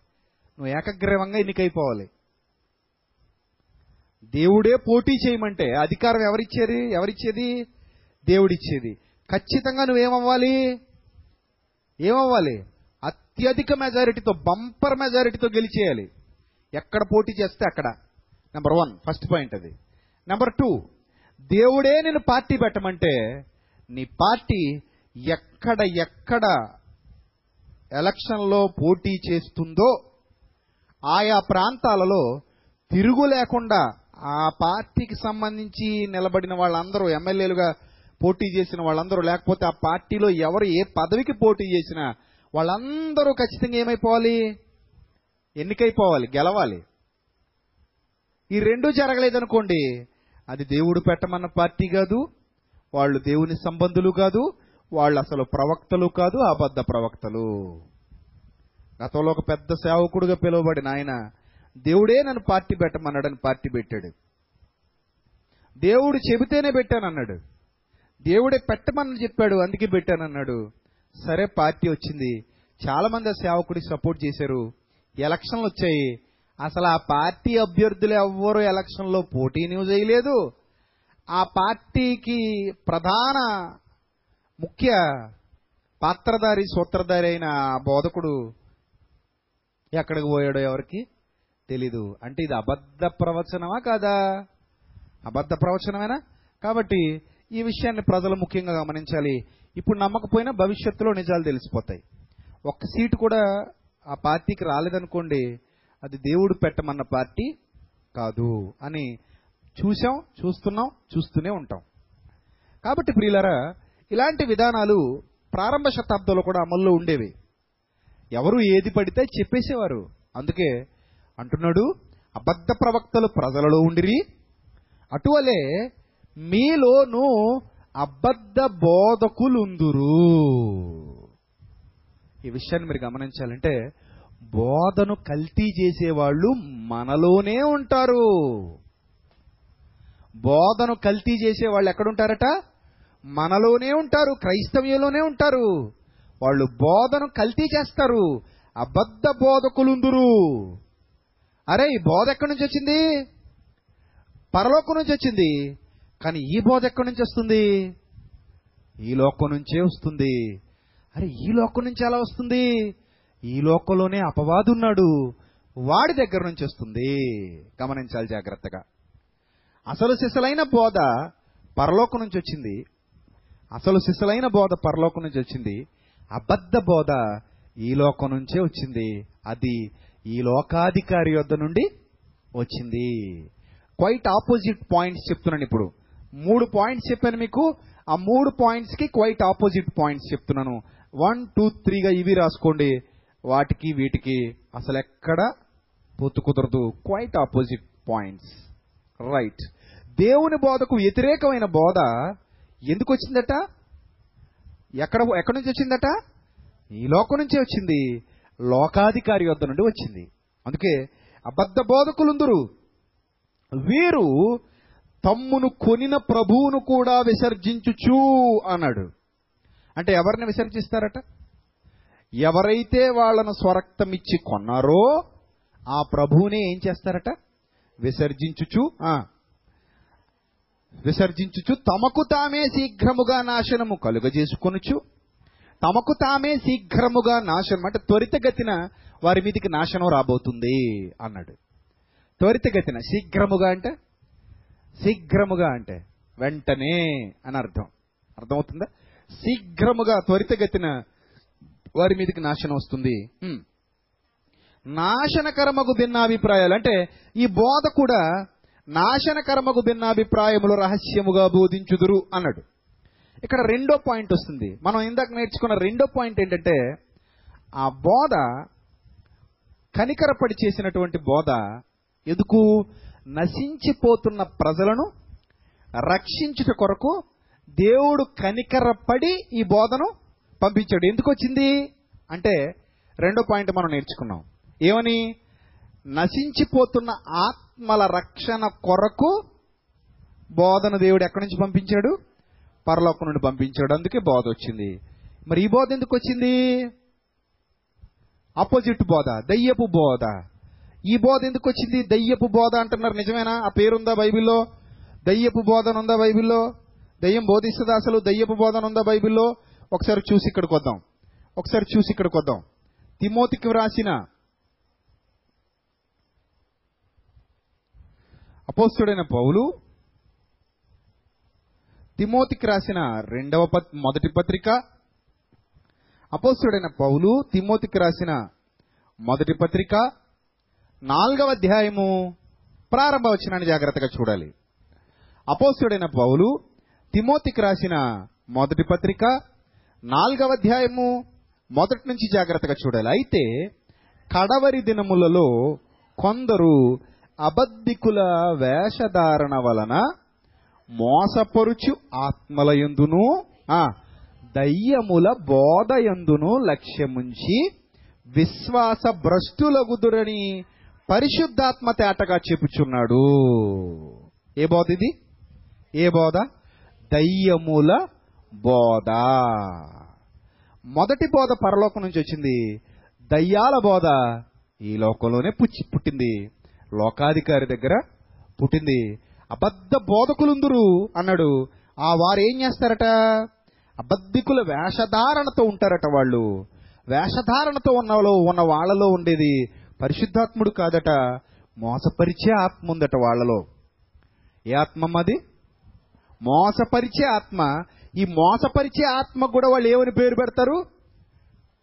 Speaker 1: నువ్వు ఏకగ్రీవంగా ఎన్నికైపోవాలి. దేవుడే పోటీ చేయమంటే అధికారం ఎవరిచ్చేది? ఎవరిచ్చేది? దేవుడిచ్చేది. ఖచ్చితంగా నువ్వేమవ్వాలి? ఏమవ్వాలి? అత్యధిక మెజారిటీతో బంపర్ మెజారిటీతో గెలిచేయాలి. ఎక్కడ పోటీ చేస్తే అక్కడ? నెంబర్ వన్ ఫస్ట్ పాయింట్ అది. నెంబర్ టూ దేవుడే నేను పార్టీ పెట్టమంటే నీ పార్టీ ఎక్కడ ఎక్కడ ఎలక్షన్లో పోటీ చేస్తుందో ఆయా ప్రాంతాలలో తిరుగు లేకుండా ఆ పార్టీకి సంబంధించి నిలబడిన వాళ్ళందరూ ఎమ్మెల్యేలుగా పోటీ చేసిన వాళ్ళందరూ లేకపోతే ఆ పార్టీలో ఎవరు ఏ పదవికి పోటీ చేసినా వాళ్ళందరూ ఖచ్చితంగా ఏమైపోవాలి? ఎన్నికైపోవాలి గెలవాలి. ఈ రెండు జరగలేదనుకోండి అది దేవుడు పెట్టమన్న పార్టీ కాదు. వాళ్ళు దేవుని సంబంధులు కాదు. వాళ్ళు అసలు ప్రవక్తలు కాదు అబద్ధ ప్రవక్తలు. గతంలో ఒక పెద్ద సేవకుడుగా పిలువబడిన ఆయన దేవుడే నన్ను పార్టీ పెట్టమన్నాడని పార్టీ పెట్టాడు. దేవుడు చెబితేనే పెట్టానన్నాడు. దేవుడే పెట్టమని చెప్పాడు అందుకే పెట్టానన్నాడు. సరే పార్టీ వచ్చింది. చాలా మంది ఆ సేవకుడికి సపోర్ట్ చేశారు. ఎలక్షన్లు వచ్చాయి. అసలు ఆ పార్టీ అభ్యర్థులు ఎవ్వరూ ఎలక్షన్లో పోటీని చేయలేదు. ఆ పార్టీకి ప్రధాన ముఖ్య పాత్రధారి సూత్రధారి అయిన బోధకుడు ఎక్కడికి పోయాడో ఎవరికి తెలీదు. అంటే ఇది అబద్ధ ప్రవచనమా కాదా? అబద్ధ ప్రవచనమేనా? కాబట్టి ఈ విషయాన్ని ప్రజలు ముఖ్యంగా గమనించాలి. ఇప్పుడు నమ్మకపోయినా భవిష్యత్తులో నిజాలు తెలిసిపోతాయి. ఒక్క సీటు కూడా ఆ పార్టీకి రాలేదనుకోండి అది దేవుడు పెట్టమన్న పార్టీ కాదు అని చూసాం చూస్తున్నాం చూస్తూనే ఉంటాం. కాబట్టి ప్రియులరా ఇలాంటి విధానాలు ప్రారంభ శతాబ్దంలో కూడా అమల్లో ఉండేవి. ఎవరు ఏది పడితే చెప్పేసేవారు. అందుకే అంటున్నాడు అబద్ధ ప్రవక్తలు ప్రజలలో ఉండిరి. అటువలే మీలోను అబద్ధ బోధకులుందురు. ఈ విషయాన్ని మీరు గమనించాలంటే బోధను కల్తీ చేసేవాళ్ళు మనలోనే ఉంటారు. బోధను కల్తీ చేసేవాళ్ళు ఎక్కడుంటారట? మనలోనే ఉంటారు క్రైస్తవ్యంలోనే ఉంటారు. వాళ్ళు బోధను కల్తీ చేస్తారు అబద్ధ బోధకులుందురు. అరే ఈ బోధ ఎక్కడి నుంచి వచ్చింది? పరలోకం నుంచి వచ్చింది. కానీ ఈ బోధ ఎక్కడి నుంచి వస్తుంది? ఈ లోకం నుంచే వస్తుంది. అరే ఈ లోకం నుంచి ఎలా వస్తుంది? ఈ లోకంలోనే అపవాదు ఉన్నాడు వాడి దగ్గర నుంచి వస్తుంది. గమనించాలి జాగ్రత్తగా. అసలు సిసలైన బోధ పరలోకం నుంచి వచ్చింది. అసలు సిసలైన బోధ పరలోకం నుంచి వచ్చింది. అబద్ధ బోధ ఈ లోకం నుంచే వచ్చింది. అది ఈ లోకాధికారి యొద్ద నుండి వచ్చింది. క్వైట్ ఆపోజిట్ పాయింట్స్ చెప్తున్నాను ఇప్పుడు. మూడు పాయింట్స్ చెప్పాను మీకు. ఆ మూడు పాయింట్స్కి క్వైట్ ఆపోజిట్ పాయింట్స్ చెప్తున్నాను. వన్ టూ త్రీగా ఇవి రాసుకోండి. వాటికి వీటికి అసలు ఎక్కడ పొత్తు కుదరదు. క్వైట్ ఆపోజిట్ పాయింట్స్ రైట్ దేవుని బోధకు వ్యతిరేకమైన బోధ ఎందుకు వచ్చిందట ఎక్కడ ఎక్కడి నుంచి వచ్చిందట? ఈ లోకం నుంచే వచ్చింది. లోకాధికారి వద్ద నుండి వచ్చింది. అందుకే అబద్ధ బోధకులుందరు. వీరు తమ్మును కొనిన ప్రభువును కూడా విసర్జించుచు అన్నాడు. అంటే ఎవరిని విసర్జిస్తారట? ఎవరైతే వాళ్ళను స్వరక్తం ఇచ్చి కొన్నారో ఆ ప్రభువునే ఏం చేస్తారట? విసర్జించుచు విసర్జించుచు తమకు తామే శీఘ్రముగా నాశనము కలుగజేసుకొనుచు తమకు తామే శీఘ్రముగా నాశనం అంటే త్వరితగతిన వారి మీదికి నాశనం రాబోతుంది అన్నాడు. త్వరితగతిన శీఘ్రముగా అంటే? శీఘ్రముగా అంటే వెంటనే అని అర్థం. అర్థమవుతుందా? శీఘ్రముగా త్వరితగతిన వారి మీదకి నాశనం వస్తుంది. హ్మ్. నాశనకరమగు భిన్నాభిప్రాయాలు. అంటే ఈ బోధ కూడా నాశనకరమగు భిన్నాభిప్రాయములు రహస్యముగా బోధించుదురు అన్నాడు. ఇక్కడ రెండో పాయింట్ వస్తుంది. మనం ఇందాక నేర్చుకున్న రెండో పాయింట్ ఏంటంటే ఆ బోధ కనికరపడి చేసినటువంటి బోధ ఎందుకు? నశించిపోతున్న ప్రజలను రక్షించుట కొరకు దేవుడు కనికరపడి ఈ బోధను పంపించాడు. ఎందుకు వచ్చింది అంటే రెండో పాయింట్ మనం నేర్చుకున్నాం. ఏమని? నశించిపోతున్న ఆత్మల రక్షణ కొరకు బోధన దేవుడు ఎక్కడి నుంచి పంపించాడు? పరలోకం నుండి పంపించాడు. అందుకే బోధ వచ్చింది. మరి ఈ బోధ ఎందుకు వచ్చింది ఆపోజిట్ బోధ దయ్యపు బోధ. ఈ బోధ ఎందుకు వచ్చింది దయ్యపు బోధ అంటున్నారు. నిజమేనా? ఆ పేరుందా బైబిల్లో? దయ్యపు బోధన ఉందా బైబిల్లో? దయ్యం బోధిస్తుందా అసలు? దయ్యపు బోధన ఉందా బైబిల్లో? ఒకసారి చూసి ఇక్కడికి వద్దాం. ఒకసారి చూసి ఇక్కడికి వద్దాం. తిమోతికి వ్రాసిన అపోస్తుడైన పౌలు తిమోతికి రాసిన రెండవ పత్- మొదటి పత్రిక అపోస్తుడైన పౌలు తిమోతికి రాసిన మొదటి పత్రిక నాలుగవ అధ్యాయము ప్రారంభ వచనాన్ని జాగ్రత్తగా చూడాలి. అపోస్తుడైన పౌలు తిమోతికి రాసిన మొదటి పత్రిక నాలుగవ అధ్యాయము మొదటి నుంచి జాగ్రత్తగా చూడాలి. అయితే కడవరి దినములలో కొందరు అబద్ధికుల వేషధారణ వలన మోసపరుచు ఆత్మలయందును దయ్యముల బోధయందును లక్ష్యముంచి విశ్వాస భ్రష్టులగుదురని పరిశుద్ధాత్మ తేటగా చెప్పుచున్నాడు. ఏ బోధ ఇది? ఏ బోధ? దయ్యముల బోధ. మొదటి బోధ పరలోకం నుంచి వచ్చింది. దయ్యాల బోధ ఈ లోకంలోనే పుచ్చి పుట్టింది. లోకాధికారి దగ్గర పుట్టింది. అబద్ధ బోధకులుందురు అన్నాడు. ఆ వారు ఏం చేస్తారట? అబద్ధికుల వేషధారణతో ఉంటారట వాళ్ళు. వేషధారణతో ఉన్నలో ఉన్న వాళ్ళలో ఉండేది పరిశుద్ధాత్ముడు కాదట మోసపరిచే ఆత్మ ఉందట వాళ్ళలో. ఏ ఆత్మ అది మోసపరిచే ఆత్మ ఈ మోసపరిచే ఆత్మ కూడా వాళ్ళు ఏమని పేరు పెడతారు?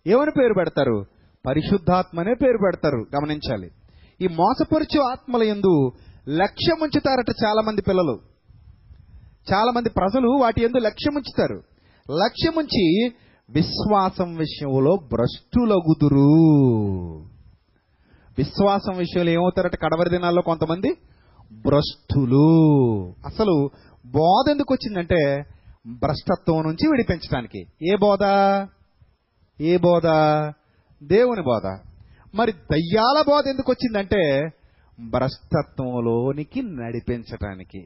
Speaker 1: ఏమని పేరు పెడతారు? పరిశుద్ధాత్మనే పేరు పెడతారు. గమనించాలి. ఈ మోసపరిచే ఆత్మల ఎందు లక్ష్యం ఉంచుతారట చాలా మంది పిల్లలు. చాలా మంది ప్రజలు వాటి ఎందు లక్ష్యం ఉంచుతారు. లక్ష్యం ఉంచి విశ్వాసం విషయంలో భ్రష్టులగుదురు. విశ్వాసం విషయంలో ఏమవుతారట కడవరి దినాల్లో కొంతమంది? భ్రష్టులు. అసలు బోధ ఎందుకు వచ్చిందంటే భ్రష్టత్వం నుంచి విడిపించడానికి ఏ బోధ? ఏ బోధ? దేవుని బోధ. మరి దయ్యాల బోధ ఎందుకు వచ్చిందంటే భ్రష్టత్వంలోనికి నడిపించటానికి.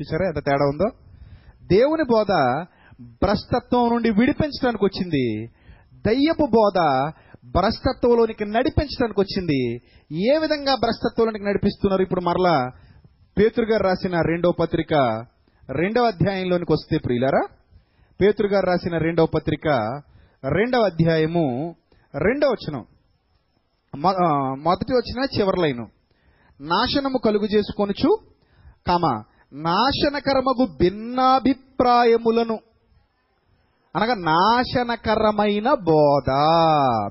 Speaker 1: చూసారా ఎంత తేడా ఉందో? దేవుని బోధ భ్రష్టత్వం నుండి విడిపించడానికి వచ్చింది. దయ్యపు బోధ భ్రష్టత్వంలోనికి నడిపించడానికి వచ్చింది. ఏ విధంగా భ్రష్టత్వంలోనికి నడిపిస్తున్నారు ఇప్పుడు మరలా? పేతురు గారు రాసిన రెండో పత్రిక రెండవ అధ్యాయంలోనికి వస్తే ప్రియులరా పేతురు గారు రాసిన రెండవ పత్రిక రెండవ అధ్యాయము రెండవ వచనం. మొ- మొదటి వచ్చిన చివరి లైను. నాశనము కలుగు చేసుకొనుచు కమ నాశనకరమగు భిన్నాభిప్రాయములను. అనగా నాశనకరమైన బోధ.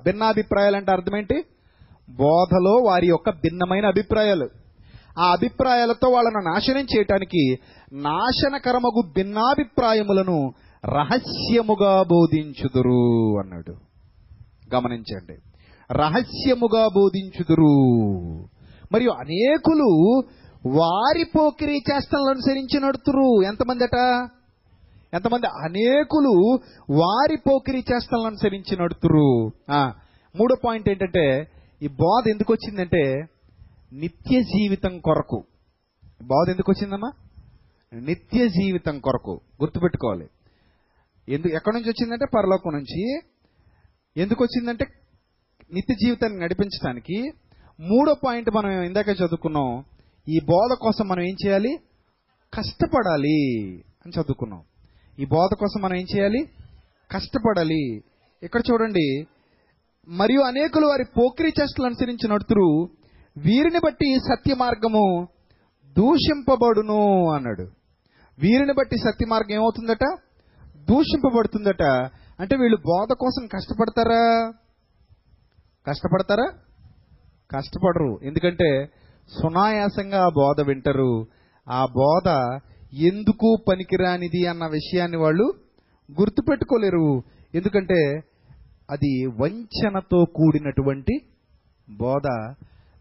Speaker 1: భిన్నాభిప్రాయాలు అంటే అర్థం ఏంటి బోధలో వారి యొక్క భిన్నమైన అభిప్రాయాలు. ఆ అభిప్రాయాలతో వాళ్ళను నాశనం చేయటానికి నాశనకరమగు భిన్నాభిప్రాయములను రహస్యముగా బోధించుదురు అన్నాడు. గమనించండి. రహస్యముగా బోధించుదురు. మరియు అనేకులు వారి పోకిరి చేష్టలను అనుసరించి నడుతురు. ఎంతమంది అట ఎంతమంది? అనేకులు వారి పోకిరి చేష్టలను అనుసరించి నడుతురు. మూడో పాయింట్ ఏంటంటే ఈ బోధ ఎందుకు వచ్చిందంటే నిత్య జీవితం కొరకు. బోధ ఎందుకు వచ్చిందమ్మా? నిత్య జీవితం కొరకు. గుర్తుపెట్టుకోవాలి. ఎందుకు ఎక్కడి నుంచి వచ్చిందంటే పరలోకం నుంచి. ఎందుకు వచ్చిందంటే నిత్య జీవితాన్ని నడిపించడానికి మూడో పాయింట్ మనం ఇందాక చదువుకున్నాం. ఈ బోధ కోసం మనం ఏం చేయాలి? కష్టపడాలి అని చదువుకున్నాం. ఈ బోధ కోసం మనం ఏం చేయాలి? కష్టపడాలి. ఇక్కడ చూడండి. మరియు అనేకులు వారి పోక్రీ చేష్టలు అనుసరించి నడుతురు. వీరిని బట్టి సత్య మార్గము దూషింపబడును అన్నాడు. వీరిని బట్టి సత్య మార్గం ఏమవుతుందట? దూషింపబడుతుందట. అంటే వీళ్ళు బోధ కోసం కష్టపడతారా? కష్టపడతారా? కష్టపడరు. ఎందుకంటే సునాయాసంగా ఆ బోధ వింటారు. ఆ బోధ ఎందుకు పనికిరానిది అన్న విషయాన్ని వాళ్ళు గుర్తుపెట్టుకోలేరు. ఎందుకంటే అది వంచనతో కూడినటువంటి బోధ.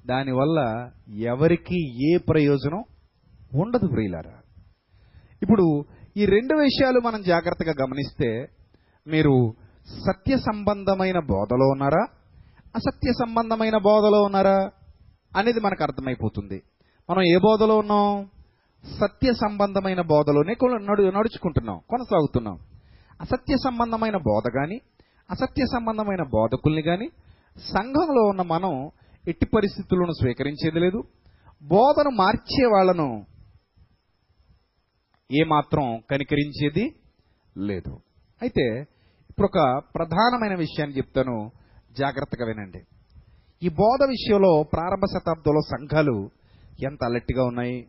Speaker 1: దానివల్ల ఎవరికి ఏ ప్రయోజనం ఉండదు ప్రియులారా. ఇప్పుడు ఈ రెండు విషయాలు మనం జాగ్రత్తగా గమనిస్తే మీరు సత్య సంబంధమైన బోధలో ఉన్నారా? అసత్య సంబంధమైన బోధలో ఉన్నారా? అనేది మనకు అర్థమైపోతుంది. మనం ఏ బోధలో ఉన్నాం? సత్య సంబంధమైన బోధలోనే కొన- నడు నడుచుకుంటున్నాం కొనసాగుతున్నాం. అసత్య సంబంధమైన బోధ కానీ అసత్య సంబంధమైన బోధకుల్ని కానీ సంఘంలో ఉన్న మనం ఎట్టి పరిస్థితులను స్వీకరించేది లేదు. బోధను మార్చే వాళ్ళను ఏమాత్రం కనికరించేది లేదు. అయితే ఇప్పుడు ఒక ప్రధానమైన విషయాన్ని చెప్తాను. జాగ్రత్తగా వినండి. ఈ బోధ విషయంలో ప్రారంభ శతాబ్దంలో సంఘాలు ఎంత అలర్ట్గా ఉన్నాయి?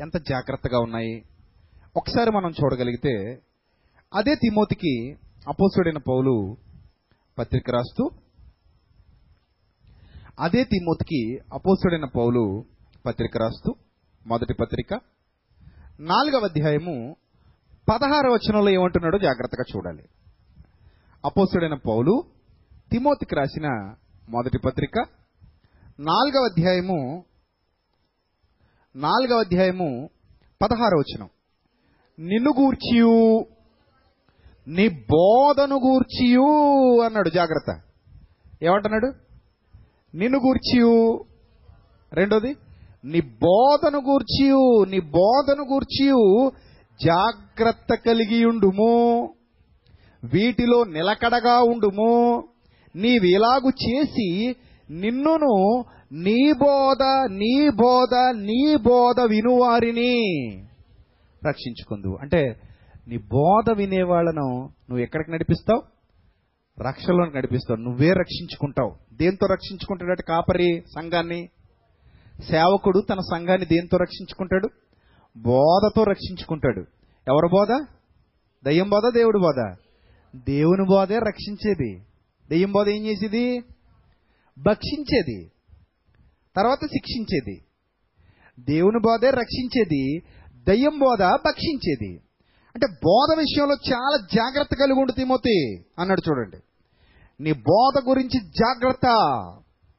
Speaker 1: ఎంత జాగ్రత్తగా ఉన్నాయి? ఒకసారి మనం చూడగలిగితే అదే తిమోతికి అపోసుడైన పౌలు పత్రిక రాస్తూ అదే తిమోతికి అపోసుడైన పౌలు పత్రిక రాస్తూ మొదటి పత్రిక. నాలుగవ అధ్యాయము పదహార వచనంలో ఏమంటున్నాడో జాగ్రత్తగా చూడాలి. అపోసుడైన పౌలు తిమోతికి రాసిన మొదటి పత్రిక. నాలుగవ అధ్యాయము నాలుగవ అధ్యాయము పదహార వచనం. నిన్ను గూర్చియు నీ బోధను గూర్చియు అన్నాడు జాగ్రత్త. ఏమంటున్నాడు? నిన్ను గూర్చియు. రెండోది నీ బోధను గూర్చియు నీ బోధను గూర్చియు. జాగ్రత్త కలిగి ఉండుము వీటిలో నిలకడగా ఉండుము. నీవిలాగు చేసి నిన్నును నీ బోధ నీ బోధ నీ బోధ వినువారిని. రక్షించుకుందు. అంటే నీ బోధ వినేవాళ్ళను నువ్వు ఎక్కడికి నడిపిస్తావు? రక్షణలోకి నడిపిస్తావు. నువ్వే రక్షించుకుంటావు. దేంతో రక్షించుకుంటాడట? కాపరి సంఘాన్ని. సేవకుడు తన సంఘాన్ని దేంతో రక్షించుకుంటాడు? బోధతో రక్షించుకుంటాడు. ఎవరి బోధ? దయ్యం బోధ దేవుడి బోధ? దేవుని బోధే రక్షించేది. దెయ్యం బోధ ఏం చేసేది? భక్షించేది. తర్వాత శిక్షించేది. దేవుని బోధే రక్షించేది. దయ్యం బోధ భక్షించేది. అంటే బోధ విషయంలో చాలా జాగ్రత్త కలిగి ఉండు తిమోతి. అన్నాడు చూడండి. నీ బోధ గురించి జాగ్రత్త.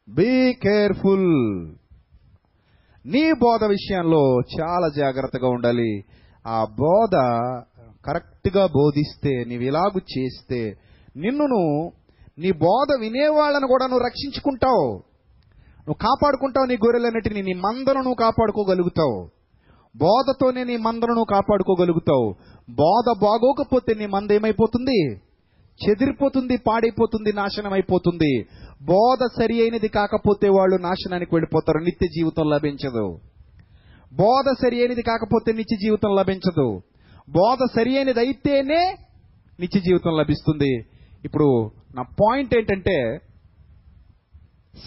Speaker 1: బీ కేర్ఫుల్ నీ బోధ విషయంలో చాలా జాగ్రత్తగా ఉండాలి. ఆ బోధ కరెక్ట్గా బోధిస్తే నీవు ఇలాగు చేస్తే నిన్నును నీ బోధ వినేవాళ్ళను కూడా నువ్వు రక్షించుకుంటావు. నువ్వు కాపాడుకుంటావు నీ గొర్రెలన్నిటిని నీ మందను నువ్వు కాపాడుకోగలుగుతావు. బోధతోనే నీ మందను నువ్వు కాపాడుకోగలుగుతావు. బోధ బాగోకపోతే నీ మంద ఏమైపోతుంది? చెదిరిపోతుంది పాడైపోతుంది నాశనం అయిపోతుంది బోధ సరి అయినది కాకపోతే వాళ్ళు నాశనానికి వెళ్ళిపోతారు నిత్య జీవితం లభించదు. బోధ సరి అయినది కాకపోతే నిత్య జీవితం లభించదు. బోధ సరి అయినది అయితేనే నిత్య జీవితం లభిస్తుంది. ఇప్పుడు నా పాయింట్ ఏంటంటే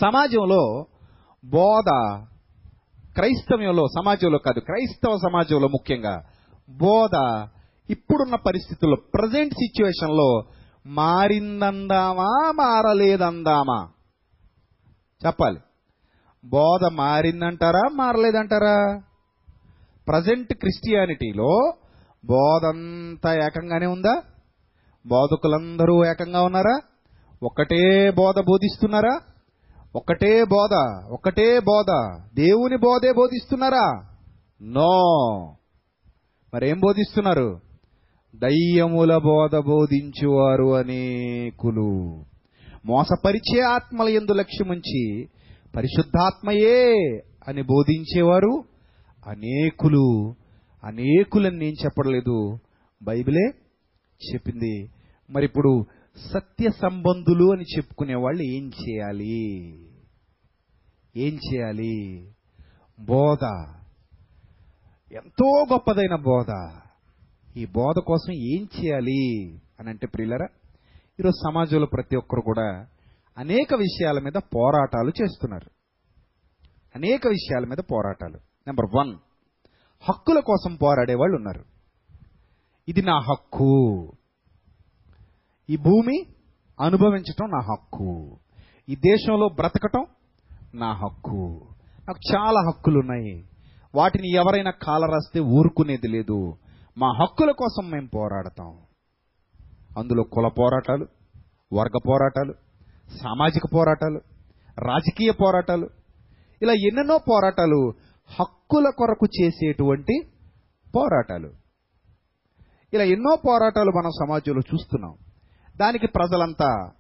Speaker 1: సమాజంలో బోధ క్రైస్తవ్యంలో సమాజంలో కాదు క్రైస్తవ సమాజంలో ముఖ్యంగా బోధ ఇప్పుడున్న పరిస్థితుల్లో ప్రజెంట్ సిచ్యువేషన్లో మారిందందామా మారలేదందామా? చెప్పాలి. బోధ మారిందంటారా మారలేదంటారా? ప్రజెంట్ క్రిస్టియానిటీలో బోధంతా ఏకంగానే ఉందా? బోధకులందరూ ఏకంగా ఉన్నారా? ఒకటే బోధ బోధిస్తున్నారా? ఒకటే బోధ ఒకటే బోధ దేవుని బోధే బోధిస్తున్నారా? నో. మరేం బోధిస్తున్నారు? దయ్యముల బోధ బోధించువారు అనేకులు. మోసపరిచే ఆత్మల ఎందు లక్ష్యముంచి పరిశుద్ధాత్మయే అని బోధించేవారు అనేకులు. అనేకులని నేను చెప్పడలేదు బైబిలే చెప్పింది. మరి ఇప్పుడు సత్య సంబంధులు అని చెప్పుకునే వాళ్ళు ఏం చేయాలి? ఏం చేయాలి? బోధ. ఎంతో గొప్పదైన బోధ. ఈ బోధ కోసం ఏం చేయాలి అని అంటే ప్రియులరా ఈరోజు సమాజంలో ప్రతి ఒక్కరు కూడా అనేక విషయాల మీద పోరాటాలు చేస్తున్నారు. అనేక విషయాల మీద పోరాటాలు. నెంబర్ వన్ హక్కుల కోసం పోరాడే వాళ్ళు ఉన్నారు. ఇది నా హక్కు. ఈ భూమి అనుభవించటం నా హక్కు. ఈ దేశంలో బ్రతకటం నా హక్కు. నాకు చాలా హక్కులు ఉన్నాయి వాటిని ఎవరైనా కాలరాస్తే ఊరుకునేది లేదు. మా హక్కుల కోసం మేము పోరాడతాం. అందులో కుల పోరాటాలు వర్గ పోరాటాలు సామాజిక పోరాటాలు రాజకీయ పోరాటాలు ఇలా ఎన్నెన్నో పోరాటాలు హక్కుల కొరకు చేసేటువంటి పోరాటాలు. ఇలా ఎన్నో పోరాటాలు మనం సమాజంలో చూస్తున్నాం. దానికి ప్రజలంతా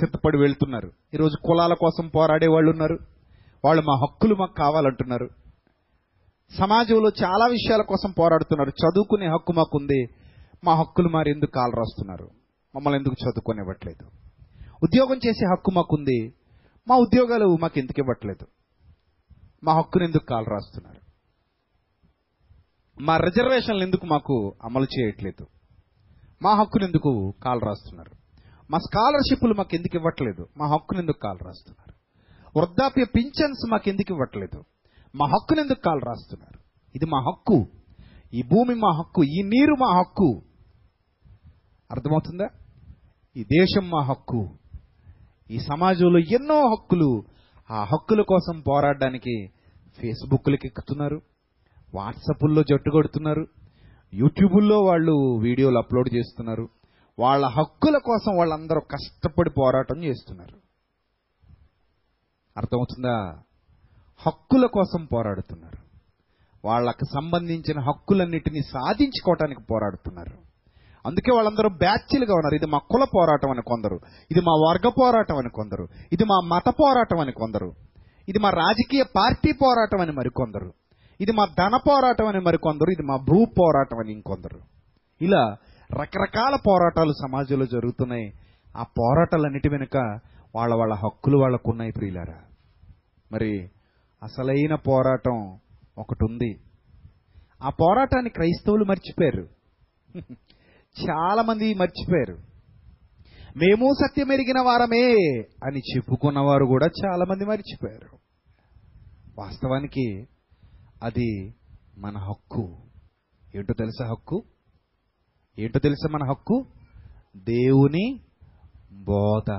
Speaker 1: సిద్ధపడి వెళ్తున్నారు. ఈరోజు కులాల కోసం పోరాడే వాళ్ళు ఉన్నారు వాళ్ళు మా హక్కులు మాకు కావాలంటున్నారు. సమాజంలో చాలా విషయాల కోసం పోరాడుతున్నారు. చదువుకునే హక్కు మాకుంది. మా హక్కులు మరి ఎందుకు కాలు రాస్తున్నారు? మమ్మల్ని ఎందుకు చదువుకొనివ్వట్లేదు? ఉద్యోగం చేసే హక్కు మాకుంది. మా ఉద్యోగాలు మాకు ఎందుకు ఇవ్వట్లేదు? మా హక్కును ఎందుకు కాలు రాస్తున్నారు? మా రిజర్వేషన్లు ఎందుకు మాకు అమలు చేయట్లేదు? మా హక్కును ఎందుకు కాలు రాస్తున్నారు? మా స్కాలర్షిప్లు మాకు ఎందుకు ఇవ్వట్లేదు? మా హక్కును ఎందుకు కాలు రాస్తున్నారు? వృద్ధాప్య పింఛన్స్ మాకు ఎందుకు ఇవ్వట్లేదు? మా హక్కును ఎందుకు కాలు రాస్తున్నారు? ఇది మా హక్కు. ఈ భూమి మా హక్కు ఈ నీరు మా హక్కు. అర్థమవుతుందా? ఈ దేశం మా హక్కు. ఈ సమాజంలో ఎన్నో హక్కులు. ఆ హక్కుల కోసం పోరాడడానికి ఫేస్బుక్లకి ఎక్కుతున్నారు వాట్సాప్ల్లో జట్టు కొడుతున్నారు యూట్యూబుల్లో వాళ్ళు వీడియోలు అప్లోడ్ చేస్తున్నారు. వాళ్ళ హక్కుల కోసం వాళ్ళందరూ కష్టపడి పోరాటం చేస్తున్నారు. అర్థమవుతుందా? హక్కుల కోసం పోరాడుతున్నారు. వాళ్ళకు సంబంధించిన హక్కులన్నిటినీ సాధించుకోవటానికి పోరాడుతున్నారు. అందుకే వాళ్ళందరూ బ్యాచ్లుగా ఉన్నారు. ఇది మా కుల పోరాటం అని కొందరు ఇది మా వర్గ పోరాటం అని కొందరు ఇది మా మత పోరాటం అని కొందరు ఇది మా రాజకీయ పార్టీ పోరాటం అని మరికొందరు ఇది మా ధన పోరాటం అని మరికొందరు ఇది మా భూ పోరాటం అని ఇంకొందరు. ఇలా రకరకాల పోరాటాలు సమాజంలో జరుగుతున్నాయి. ఆ పోరాటాలన్నిటి వెనుక వాళ్ళ వాళ్ళ హక్కులు వాళ్ళకున్నాయి ప్రియులారా. మరి అసలైన పోరాటం ఒకటి ఉంది ఆ పోరాటాన్ని క్రైస్తవులు మర్చిపోయారు. చాలామంది మర్చిపోయారు. మేము సత్యం ఎరిగిన వారమే అని చెప్పుకున్నవారు కూడా చాలామంది మర్చిపోయారు. వాస్తవానికి అది మన హక్కు. ఏంటో తెలుసా హక్కు? ఏంటో తెలుసా మన హక్కు? దేవుని బోధ.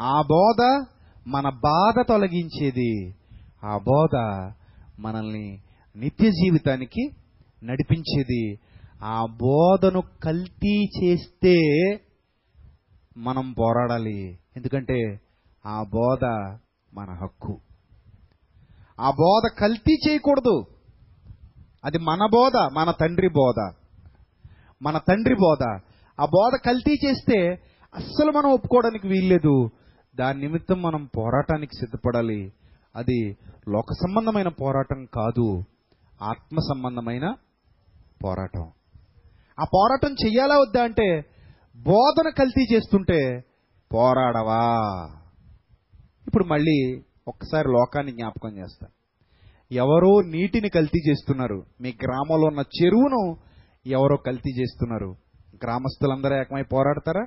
Speaker 1: ఆ బోధ మన బాధ తొలగించేది ఆ బోధ మనల్ని నిత్య జీవితానికి నడిపించేది. ఆ బోధను కల్తీ చేస్తే మనం పోరాడాలి. ఎందుకంటే ఆ బోధ మన హక్కు. ఆ బోధ కల్తీ చేయకూడదు. అది మన బోధ మన తండ్రి బోధ. మన తండ్రి బోధ. ఆ బోధ కల్తీ చేస్తే అస్సలు మనం ఒప్పుకోవడానికి వీల్లేదు. దాని నిమిత్తం మనం పోరాటానికి సిద్ధపడాలి. అది లోక సంబంధమైన పోరాటం కాదు ఆత్మ సంబంధమైన పోరాటం. ఆ పోరాటం చెయ్యాలా వద్దా అంటే బోధన కల్తీ చేస్తుంటే పోరాడవా? ఇప్పుడు మళ్ళీ ఒక్కసారి లోకాన్ని జ్ఞాపకం చేస్తా. ఎవరో నీటిని కల్తీ చేస్తున్నారు. మీ గ్రామంలో ఉన్న చెరువును ఎవరో కల్తీ చేస్తున్నారు. గ్రామస్తులందరూ ఏకమై పోరాడతారా?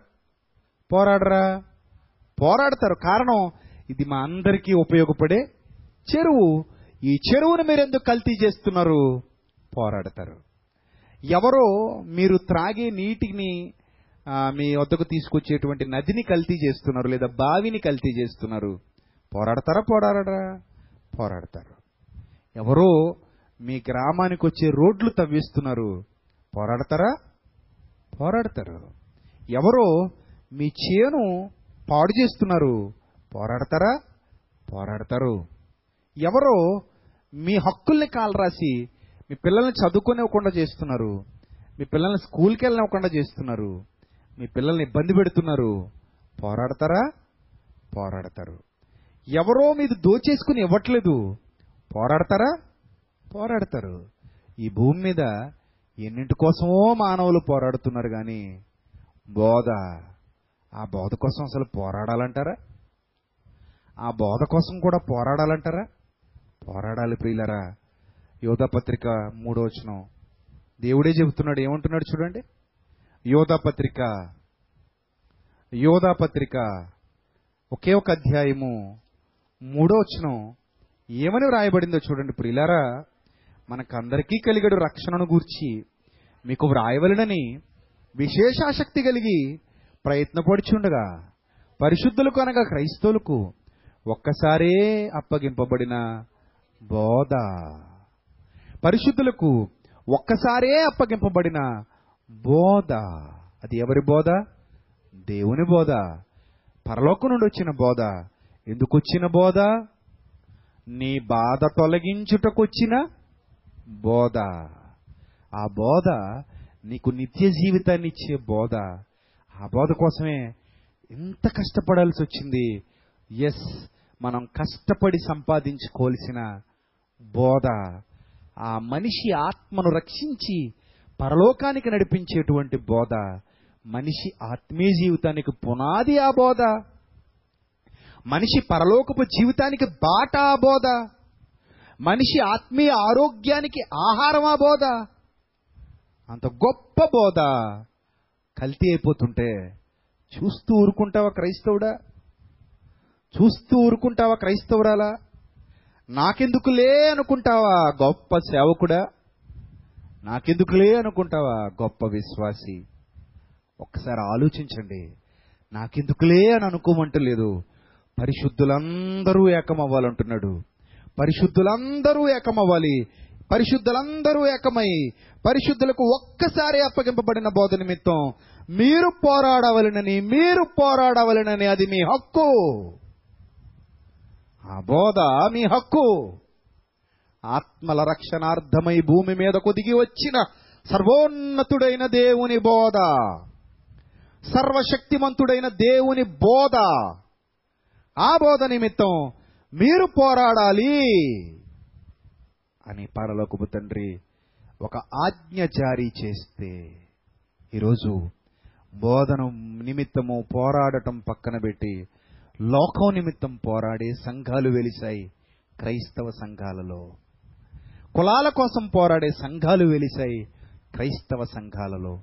Speaker 1: పోరాడరా? పోరాడతారు. కారణం ఇది మా అందరికీ ఉపయోగపడే చెరువు. ఈ చెరువును మీరు ఎందుకు కల్తీ చేస్తున్నారు? పోరాడతారు. ఎవరో మీరు త్రాగే నీటిని మీ వద్దకు తీసుకొచ్చేటువంటి నదిని కల్తీ చేస్తున్నారు లేదా బావిని కల్తీ చేస్తున్నారు. పోరాడతారా? పోరాడరా? పోరాడతారు. ఎవరో మీ గ్రామానికి వచ్చే రోడ్లు తవ్విస్తున్నారు. పోరాడతారా? పోరాడతారు. ఎవరో మీ చేను పాడు చేస్తున్నారు. పోరాడతారా? పోరాడతారు. ఎవరో మీ హక్కుల్ని కాలరాసి మీ పిల్లల్ని చదువుకోనివ్వకుండా చేస్తున్నారు. మీ పిల్లల్ని స్కూల్కి వెళ్ళనివ్వకుండా చేస్తున్నారు. మీ పిల్లల్ని ఇబ్బంది పెడుతున్నారు. పోరాడతారా? పోరాడతారు. ఎవరో మీది దోచేసుకుని ఇవ్వట్లేదు. పోరాడతారా? పోరాడతారు. ఈ భూమి మీద ఎన్నింటి కోసమో మానవులు పోరాడుతున్నారు కానీ బోధ. ఆ బోధ కోసం అసలు పోరాడాలంటారా? ఆ బోధ కోసం కూడా పోరాడాలంటారా? పోరాడాలి ప్రియులరా. యోధపత్రిక మూడో వచనం దేవుడే చెబుతున్నాడు ఏమంటున్నాడు చూడండి. యోధ పత్రిక పత్రిక ఒకే ఒక అధ్యాయము మూడో వచనం ఏమని వ్రాయబడిందో చూడండి ప్రియులారా. మనకందరికీ కలిగడు రక్షణను గూర్చి. మీకు వ్రాయవలనని విశేషాసక్తి కలిగి ప్రయత్నపడుచుండగా పరిశుద్ధులకు అనగా క్రైస్తవులకు ఒక్కసారే అప్పగింపబడిన బోధ. పరిశుద్ధులకు ఒక్కసారే అప్పగింపబడిన బోధ. అది ఎవరి బోధ? దేవుని బోధ. పరలోకం నుండి వచ్చిన బోధ. ఎందుకు వచ్చిన బోధ? నీ బాధ తొలగించుటకొచ్చిన బోధ. ఆ బోధ నీకు నిత్య జీవితాన్ని ఇచ్చే బోధ. ఆ బోధ కోసమే ఎంత కష్టపడాల్సి వచ్చింది. ఎస్ మనం కష్టపడి సంపాదించుకోవలసిన బోధ ఆ మనిషి ఆత్మను రక్షించి పరలోకానికి నడిపించేటువంటి బోధ మనిషి ఆత్మీయ జీవితానికి పునాది ఆ బోధ మనిషి పరలోకపు జీవితానికి బాట ఆ బోధ మనిషి ఆత్మీయ ఆరోగ్యానికి ఆహారం ఆ బోధ. అంత గొప్ప బోధ. కల్తీ అయిపోతుంటే చూస్తూ ఊరుకుంటావా క్రైస్తవుడా? చూస్తూ ఊరుకుంటావా క్రైస్తవురాలా? నాకెందుకులే అనుకుంటావా గొప్ప సేవకుడా? నాకెందుకులే అనుకుంటావా గొప్ప విశ్వాసి? ఒక్కసారి ఆలోచించండి. నాకెందుకులే అని అనుకోమంటలేదు. పరిశుద్ధులందరూ ఏకమవ్వాలంటున్నాడు. పరిశుద్ధులందరూ ఏకమవ్వాలి. పరిశుద్ధులందరూ ఏకమై పరిశుద్ధులకు ఒక్కసారి అప్పగింపబడిన బోధ నిమిత్తం మీరు పోరాడవలనని మీరు పోరాడవలనని అది మీ హక్కు. ఆ బోధ మీ హక్కు. ఆత్మల రక్షణార్థమై భూమి మీదకు దిగి వచ్చిన సర్వోన్నతుడైన దేవుని బోధ. సర్వశక్తిమంతుడైన దేవుని బోధ. ఆ బోధ నిమిత్తం మీరు పోరాడాలి అని పరలోకపు తండ్రి ఒక ఆజ్ఞ జారీ చేస్తే ఈరోజు బోధన నిమిత్తము పోరాడటం పక్కన పెట్టి లోకం నిమిత్తం పోరాడే సంఘాలు వెలిశాయి. క్రైస్తవ సంఘాలలో. కులాల కోసం పోరాడే సంఘాలు వెలిశాయి. క్రైస్తవ సంఘాలలో.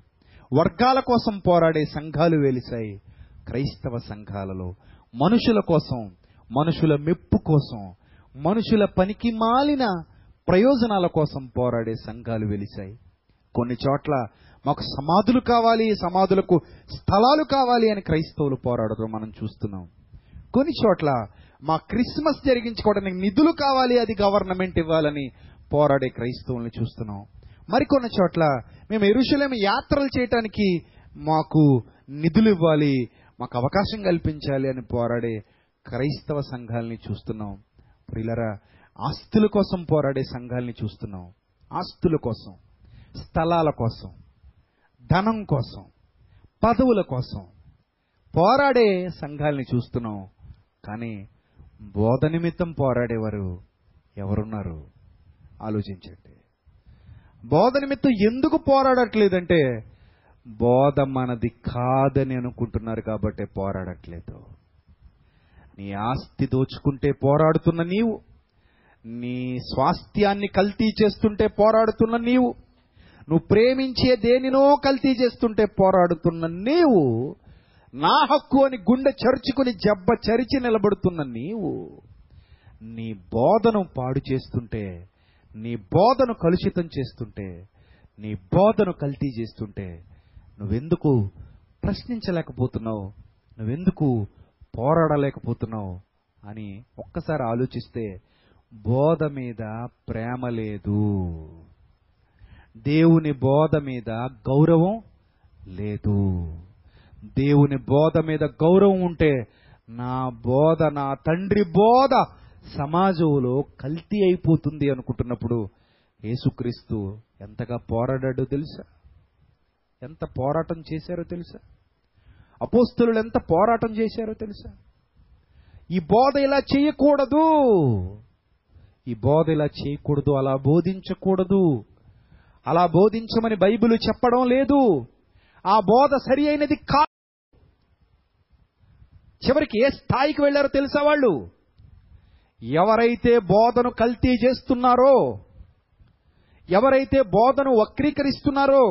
Speaker 1: వర్గాల కోసం పోరాడే సంఘాలు వెలిశాయి. క్రైస్తవ సంఘాలలో. మనుషుల కోసం మనుషుల మెప్పు కోసం మనుషుల పనికి మాలిన ప్రయోజనాల కోసం పోరాడే సంఘాలు వెలిశాయి. కొన్ని చోట్ల మాకు సమాధులు కావాలి సమాధులకు స్థలాలు కావాలి అని క్రైస్తవులు పోరాడటం మనం చూస్తున్నాం. కొన్ని చోట్ల మా క్రిస్మస్ జరిగించుకోవడానికి నిధులు కావాలి అది గవర్నమెంట్ ఇవ్వాలని పోరాడే క్రైస్తవుల్ని చూస్తున్నాం. మరికొన్ని చోట్ల మేము ఎరుషులేమి యాత్రలు చేయటానికి మాకు నిధులు ఇవ్వాలి మాకు అవకాశం కల్పించాలి అని పోరాడే క్రైస్తవ సంఘాలని చూస్తున్నాం. ప్రిలరా ఆస్తుల కోసం పోరాడే సంఘాలని చూస్తున్నాం. ఆస్తుల కోసం స్థలాల కోసం ధనం కోసం పదవుల కోసం పోరాడే సంఘాలని చూస్తున్నాం. కానీ బోధ నిమిత్తం పోరాడేవారు ఎవరున్నారు? ఆలోచించండి. బోధ నిమిత్తం ఎందుకు పోరాడట్లేదంటే బోధ మనది కాదని అనుకుంటున్నారు కాబట్టి పోరాడట్లేదు. నీ ఆస్తి దోచుకుంటే పోరాడుతున్న నీవు నీ స్వాస్థ్యాన్ని కల్తీ చేస్తుంటే పోరాడుతున్న నీవు నువ్వు ప్రేమించే దేనినో కల్తీ చేస్తుంటే పోరాడుతున్న నీవు నా హక్కు అని గుండె చరుచుకుని జబ్బ చరిచి నిలబడుతున్న నీవు నీ బోధను పాడు చేస్తుంటే నీ బోధను కలుషితం చేస్తుంటే నీ బోధను కల్తీ చేస్తుంటే నువ్వెందుకు ప్రశ్నించలేకపోతున్నావు? నువ్వెందుకు పోరాడలేకపోతున్నావు? అని ఒక్కసారి ఆలోచిస్తే బోధ మీద ప్రేమ లేదు. దేవుని బోధ మీద గౌరవం లేదు. దేవుని బోధ మీద గౌరవం ఉంటే నా బోధ నా తండ్రి బోధ సమాజంలో కల్తీ అయిపోతుంది అనుకుంటున్నప్పుడు యేసుక్రీస్తు ఎంతగా పోరాడాడో తెలుసా? ఎంత పోరాటం చేశారో తెలుసా? అపోస్తులు ఎంత పోరాటం చేశారో తెలుసా? ఈ బోధ ఇలా చేయకూడదు. ఈ బోధ ఇలా చేయకూడదు అలా బోధించకూడదు. అలా బోధించమని బైబిల్ చెప్పడం లేదు. ఆ బోధ సరి అయినది కా చివరికి ఏ స్థాయికి వెళ్ళారో తెలుసా వాళ్ళు? ఎవరైతే బోధను కల్తీ చేస్తున్నారో ఎవరైతే బోధను వక్రీకరిస్తున్నారో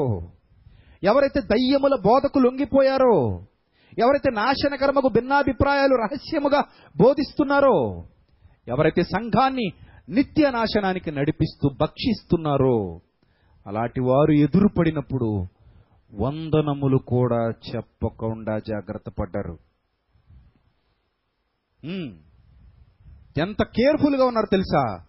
Speaker 1: ఎవరైతే దయ్యముల బోధకు లొంగిపోయారో ఎవరైతే నాశనకర్మకు భిన్నాభిప్రాయాలు రహస్యముగా బోధిస్తున్నారో ఎవరైతే సంఘాన్ని నిత్య నాశనానికి నడిపిస్తూ భక్షిస్తున్నారో అలాంటి వారు ఎదురుపడినప్పుడు వందనములు కూడా చెప్పకుండా జాగ్రత్త పడ్డారు. Hmm. ఎంత కేర్ఫుల్గా ఉన్నారు తెలుసా?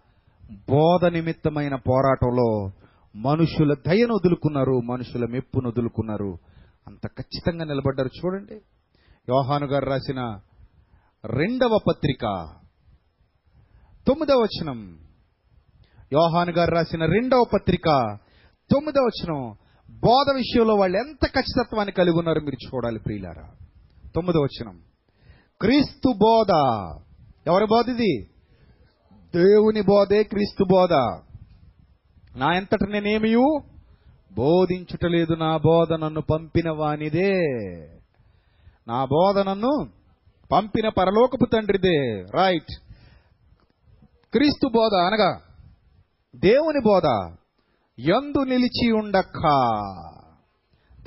Speaker 1: బోధ నిమిత్తమైన పోరాటంలో మనుషుల దయను వదులుకున్నారు మనుషుల మెప్పును వదులుకున్నారు. అంత ఖచ్చితంగా నిలబడ్డారు. చూడండి. యోహాను గారు రాసిన రెండవ పత్రిక తొమ్మిదవ వచనం. యోహాను గారు రాసిన రెండవ పత్రిక తొమ్మిదవ వచనం. బోధ విషయంలో వాళ్ళు ఎంత ఖచ్చితత్వాన్ని కలిగి ఉన్నారు మీరు చూడాలి ప్రియులారా. తొమ్మిదవ వచనం. క్రీస్తు బోధ. ఎవరి బోధ ఇది? దేవుని బోధే క్రీస్తు బోధ. నా ఎంతట నేనేమియు బోధించుటలేదు నా బోధ నన్ను పంపిన వానిదే. నా బోధ నన్ను పంపిన పరలోకపు తండ్రిదే. రైట్ క్రీస్తు బోధ అనగా దేవుని బోధ. ఎందు నిలిచి ఉండక్క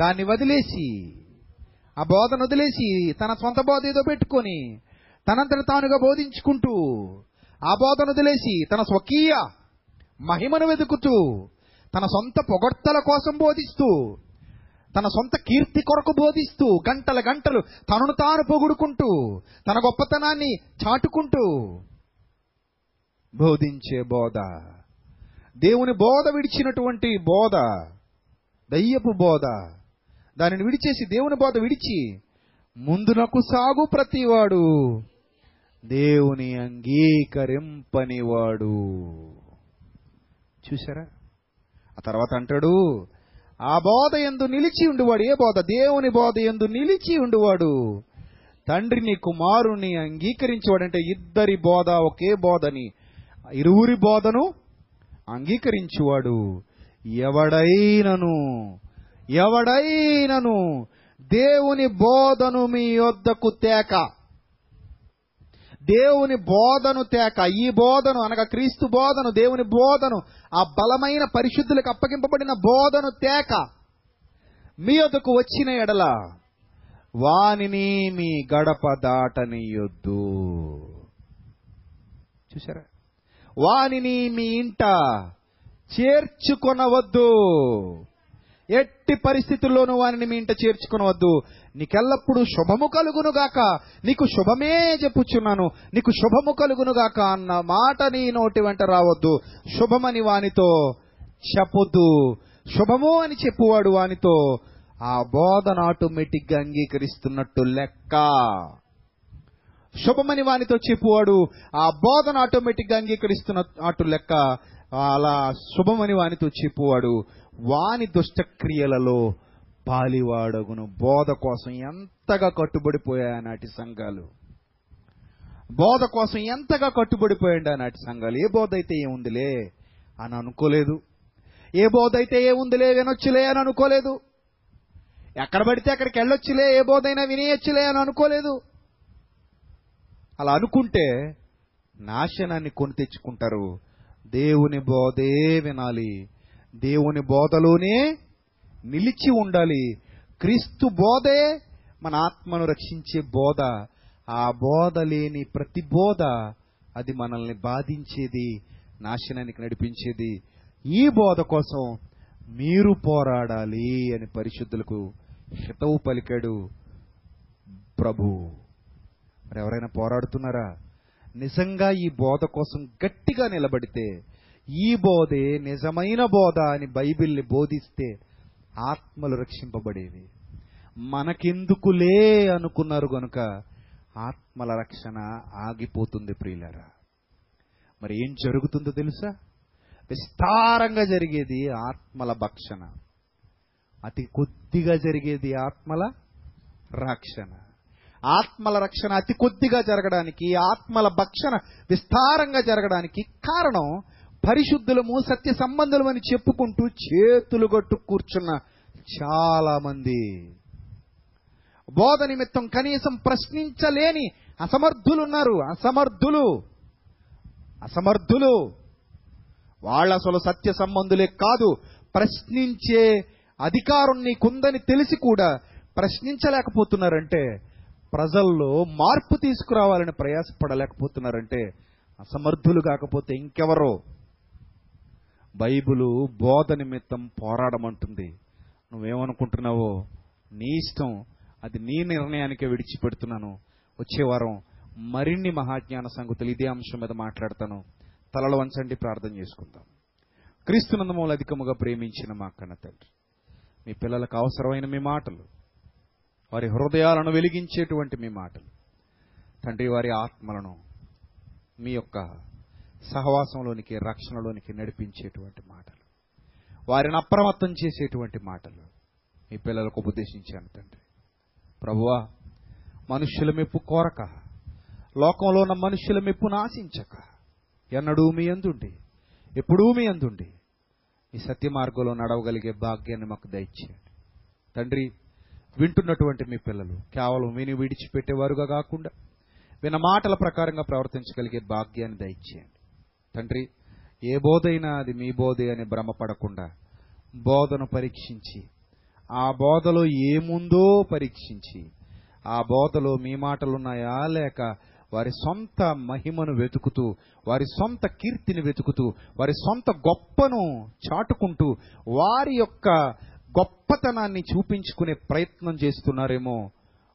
Speaker 1: దాన్ని వదిలేసి ఆ బోధను వదిలేసి తన సొంత బోధ ఏదో పెట్టుకొని తనంతట తానుగా బోధించుకుంటూ ఆ బోధను వదిలేసి తన స్వకీయ మహిమను వెతుకుతూ తన సొంత పొగడ్తల కోసం బోధిస్తూ తన సొంత కీర్తి కొరకు బోధిస్తూ గంటల గంటలు తనను తాను పొగుడుకుంటూ తన గొప్పతనాన్ని చాటుకుంటూ బోధించే బోధ. దేవుని బోధ విడిచినటువంటి బోధ దయ్యపు బోధ. దానిని విడిచేసి దేవుని బోధ విడిచి ముందునకు సాగు ప్రతివాడు. దేవుని అంగీకరింపనివాడు. చూసారా ఆ తర్వాత అంటాడు ఆ బోధ ఎందు నిలిచి ఉండువాడు. ఏ బోధ? దేవుని బోధ ఎందు నిలిచి ఉండువాడు. తండ్రిని కుమారుని అంగీకరించేవాడంటే ఇద్దరి బోధ ఒకే బోధని ఇరువురి బోధను అంగీకరించువాడు. ఎవడైనను ఎవడైనను దేవుని బోధను మీ యొద్దకు తేక. దేవుని బోధను తేక. ఈ బోధను అనగా క్రీస్తు బోధను దేవుని బోధను ఆ బలమైన పరిశుద్ధులకు అప్పగింపబడిన బోధను తేక. మీ వద్దకు వచ్చిన ఎడల వానిని మీ గడప దాటనియొద్దు. చూసారా వానిని మీ ఇంట చేర్చుకొనవద్దు. ఎట్టి పరిస్థితుల్లోనూ వానిని మీ ఇంట చేర్చుకొనవద్దు. నీకెల్లప్పుడు శుభము కలుగునుగాక. నీకు శుభమే చెప్పుచున్నాను. నీకు శుభము కలుగునుగాక అన్న మాట నీ నోటి వెంట రావద్దు. శుభమని వానితో చెప్పొద్దు. శుభము అని చెప్పువాడు వానితో ఆ బోధన ఆటోమేటిక్గా అంగీకరిస్తున్నట్టు లెక్క. శుభమని వానితో చెప్పువాడు ఆ బోధన ఆటోమేటిక్గా అంగీకరిస్తున్న అటు లెక్క. అలా శుభమని వానితో చెప్పువాడు. వాని దుష్టక్రియలలో పాలివాడగును. బోధ కోసం ఎంతగా కట్టుబడిపోయాయి నాటి సంఘాలు? బోధ కోసం ఎంతగా కట్టుబడిపోయాడు నాటి సంఘాలు? ఏ బోధ అయితే ఏముందిలే అని అనుకోలేదు. ఏ బోధ అయితే ఏముందిలే వినొచ్చులే అని అనుకోలేదు. ఎక్కడ పడితే అక్కడికి వెళ్ళొచ్చులే ఏ బోధైనా వినేయొచ్చులే అని అనుకోలేదు. అలా అనుకుంటే నాశనాన్ని కొని తెచ్చుకుంటారు. దేవుని బోధే వినాలి. దేవుని బోధలోనే నిలిచి ఉండాలి. క్రీస్తు బోధే మన ఆత్మను రక్షించే బోధ. ఆ బోధ లేని ప్రతి బోధ అది మనల్ని బాధించేది నాశనానికి నడిపించేది. ఈ బోధ కోసం మీరు పోరాడాలి అని పరిశుద్ధులకు హితవు పలికాడు ప్రభు. మరి ఎవరైనా పోరాడుతున్నారా? నిజంగా ఈ బోధ కోసం గట్టిగా నిలబడితే ఈ బోధే నిజమైన బోధ అని బైబిల్ని బోధిస్తే ఆత్మలు రక్షింపబడేవి. మనకెందుకులే అనుకున్నారు గనుక ఆత్మల రక్షణ ఆగిపోతుంది ప్రియులరా. మరి ఏం జరుగుతుందో తెలుసా? విస్తారంగా జరిగేది ఆత్మల భక్షణ. అతి కొద్దిగా జరిగేది ఆత్మల రక్షణ. ఆత్మల రక్షణ అతి కొద్దిగా జరగడానికి ఆత్మల భక్షణ విస్తారంగా జరగడానికి కారణం పరిశుద్ధులము సత్య సంబంధులమని చెప్పుకుంటూ చేతులు గట్టు కూర్చున్న చాలా మంది బోధ నిమిత్తం కనీసం ప్రశ్నించలేని అసమర్థులున్నారు. అసమర్థులు. అసమర్థులు. వాళ్ళ అసలు సత్య సంబంధులే కాదు. ప్రశ్నించే అధికారం నీకుందని తెలిసి కూడా ప్రశ్నించలేకపోతున్నారంటే ప్రజల్లో మార్పు తీసుకురావాలని ప్రయాసపడలేకపోతున్నారంటే అసమర్థులు కాకపోతే ఇంకెవరో. బైబిలు బోధ నిమిత్తం పోరాడమంటుంది. నువ్వేమనుకుంటున్నావో? నీ ఇష్టం. అది నీ నిర్ణయానికే విడిచిపెడుతున్నాను. వచ్చే వారం మరిన్ని మహాజ్ఞాన సంగతులు ఇదే అంశం మీద మాట్లాడతాను. తలలు వంచండి ప్రార్థన చేసుకుందాం. క్రీస్తునందమూల అధికముగా ప్రేమించిన మా కన్న తండ్రి మీ పిల్లలకు అవసరమైన మీ మాటలు వారి హృదయాలను వెలిగించేటువంటి మీ మాటలు తండ్రి వారి ఆత్మలను మీ యొక్క సహవాసంలోనికి రక్షణలోనికి నడిపించేటువంటి మాటలు. వారిని అప్రమత్తం చేసేటువంటి మాటలు. మీ పిల్లలకు ఉపదేశించాను తండ్రి. ప్రభువా మనుష్యుల మెప్పు కోరక లోకంలో ఉన్న మనుష్యుల మెప్పును ఆశించక ఎన్నడూ మీ అందుండి ఎప్పుడూ మీ అందుండి ఈ సత్య మార్గంలో నడవగలిగే భాగ్యాన్ని మాకు దయచేయండి. తండ్రి వింటున్నటువంటి మీ పిల్లలు కేవలం విని విడిచిపెట్టేవారుగా కాకుండా విన మాటల ప్రకారంగా ప్రవర్తించగలిగే భాగ్యాన్ని దయచేయండి. తండ్రి ఏ బోధైనా అది మీ బోధే అని భ్రమపడకుండా బోధను పరీక్షించి ఆ బోధలో ఏముందో పరీక్షించి ఆ బోధలో మీ మాటలున్నాయా లేక వారి సొంత మహిమను వెతుకుతూ వారి సొంత కీర్తిని వెతుకుతూ వారి సొంత గొప్పను చాటుకుంటూ వారి యొక్క గొప్పతనాన్ని చూపించుకునే ప్రయత్నం చేస్తున్నారేమో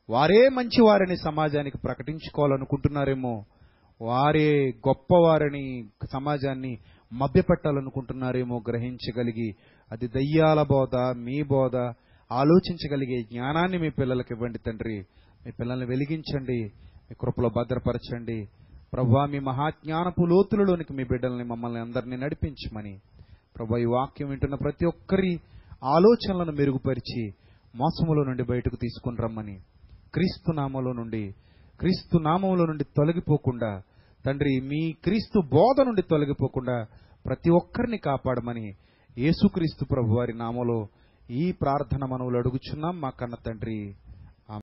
Speaker 1: వారే మంచివారని సమాజానికి ప్రకటించుకోవాలనుకుంటున్నారేమో వారే గొప్పవారని సమాజాన్ని మభ్యపెట్టాలనుకుంటున్నారేమో గ్రహించగలిగి అది దయ్యాల బోధ మీ బోధ ఆలోచించగలిగే జ్ఞానాన్ని మీ పిల్లలకు ఇవ్వండి తండ్రి. మీ పిల్లల్ని వెలిగించండి మీ కృపలో భద్రపరచండి. ప్రభా మీ మహాజ్ఞానపు లోతులలోనికి మీ బిడ్డల్ని మమ్మల్ని అందరినీ నడిపించమని. ప్రభా ఈ వాక్యం వింటున్న ప్రతి ఒక్కరి ఆలోచనలను మెరుగుపరిచి మోసములో నుండి బయటకు తీసుకుని రమ్మని. క్రీస్తు నామంలో నుండి క్రీస్తు నామంలో నుండి తొలగిపోకుండా తండ్రి మీ క్రీస్తు బోధ నుండి తొలగిపోకుండా ప్రతి ఒక్కరిని కాపాడమని యేసుక్రీస్తు ప్రభు వారి నామలో ఈ ప్రార్థన మనవులు అడుగుచున్నాం. మా కన్న తండ్రి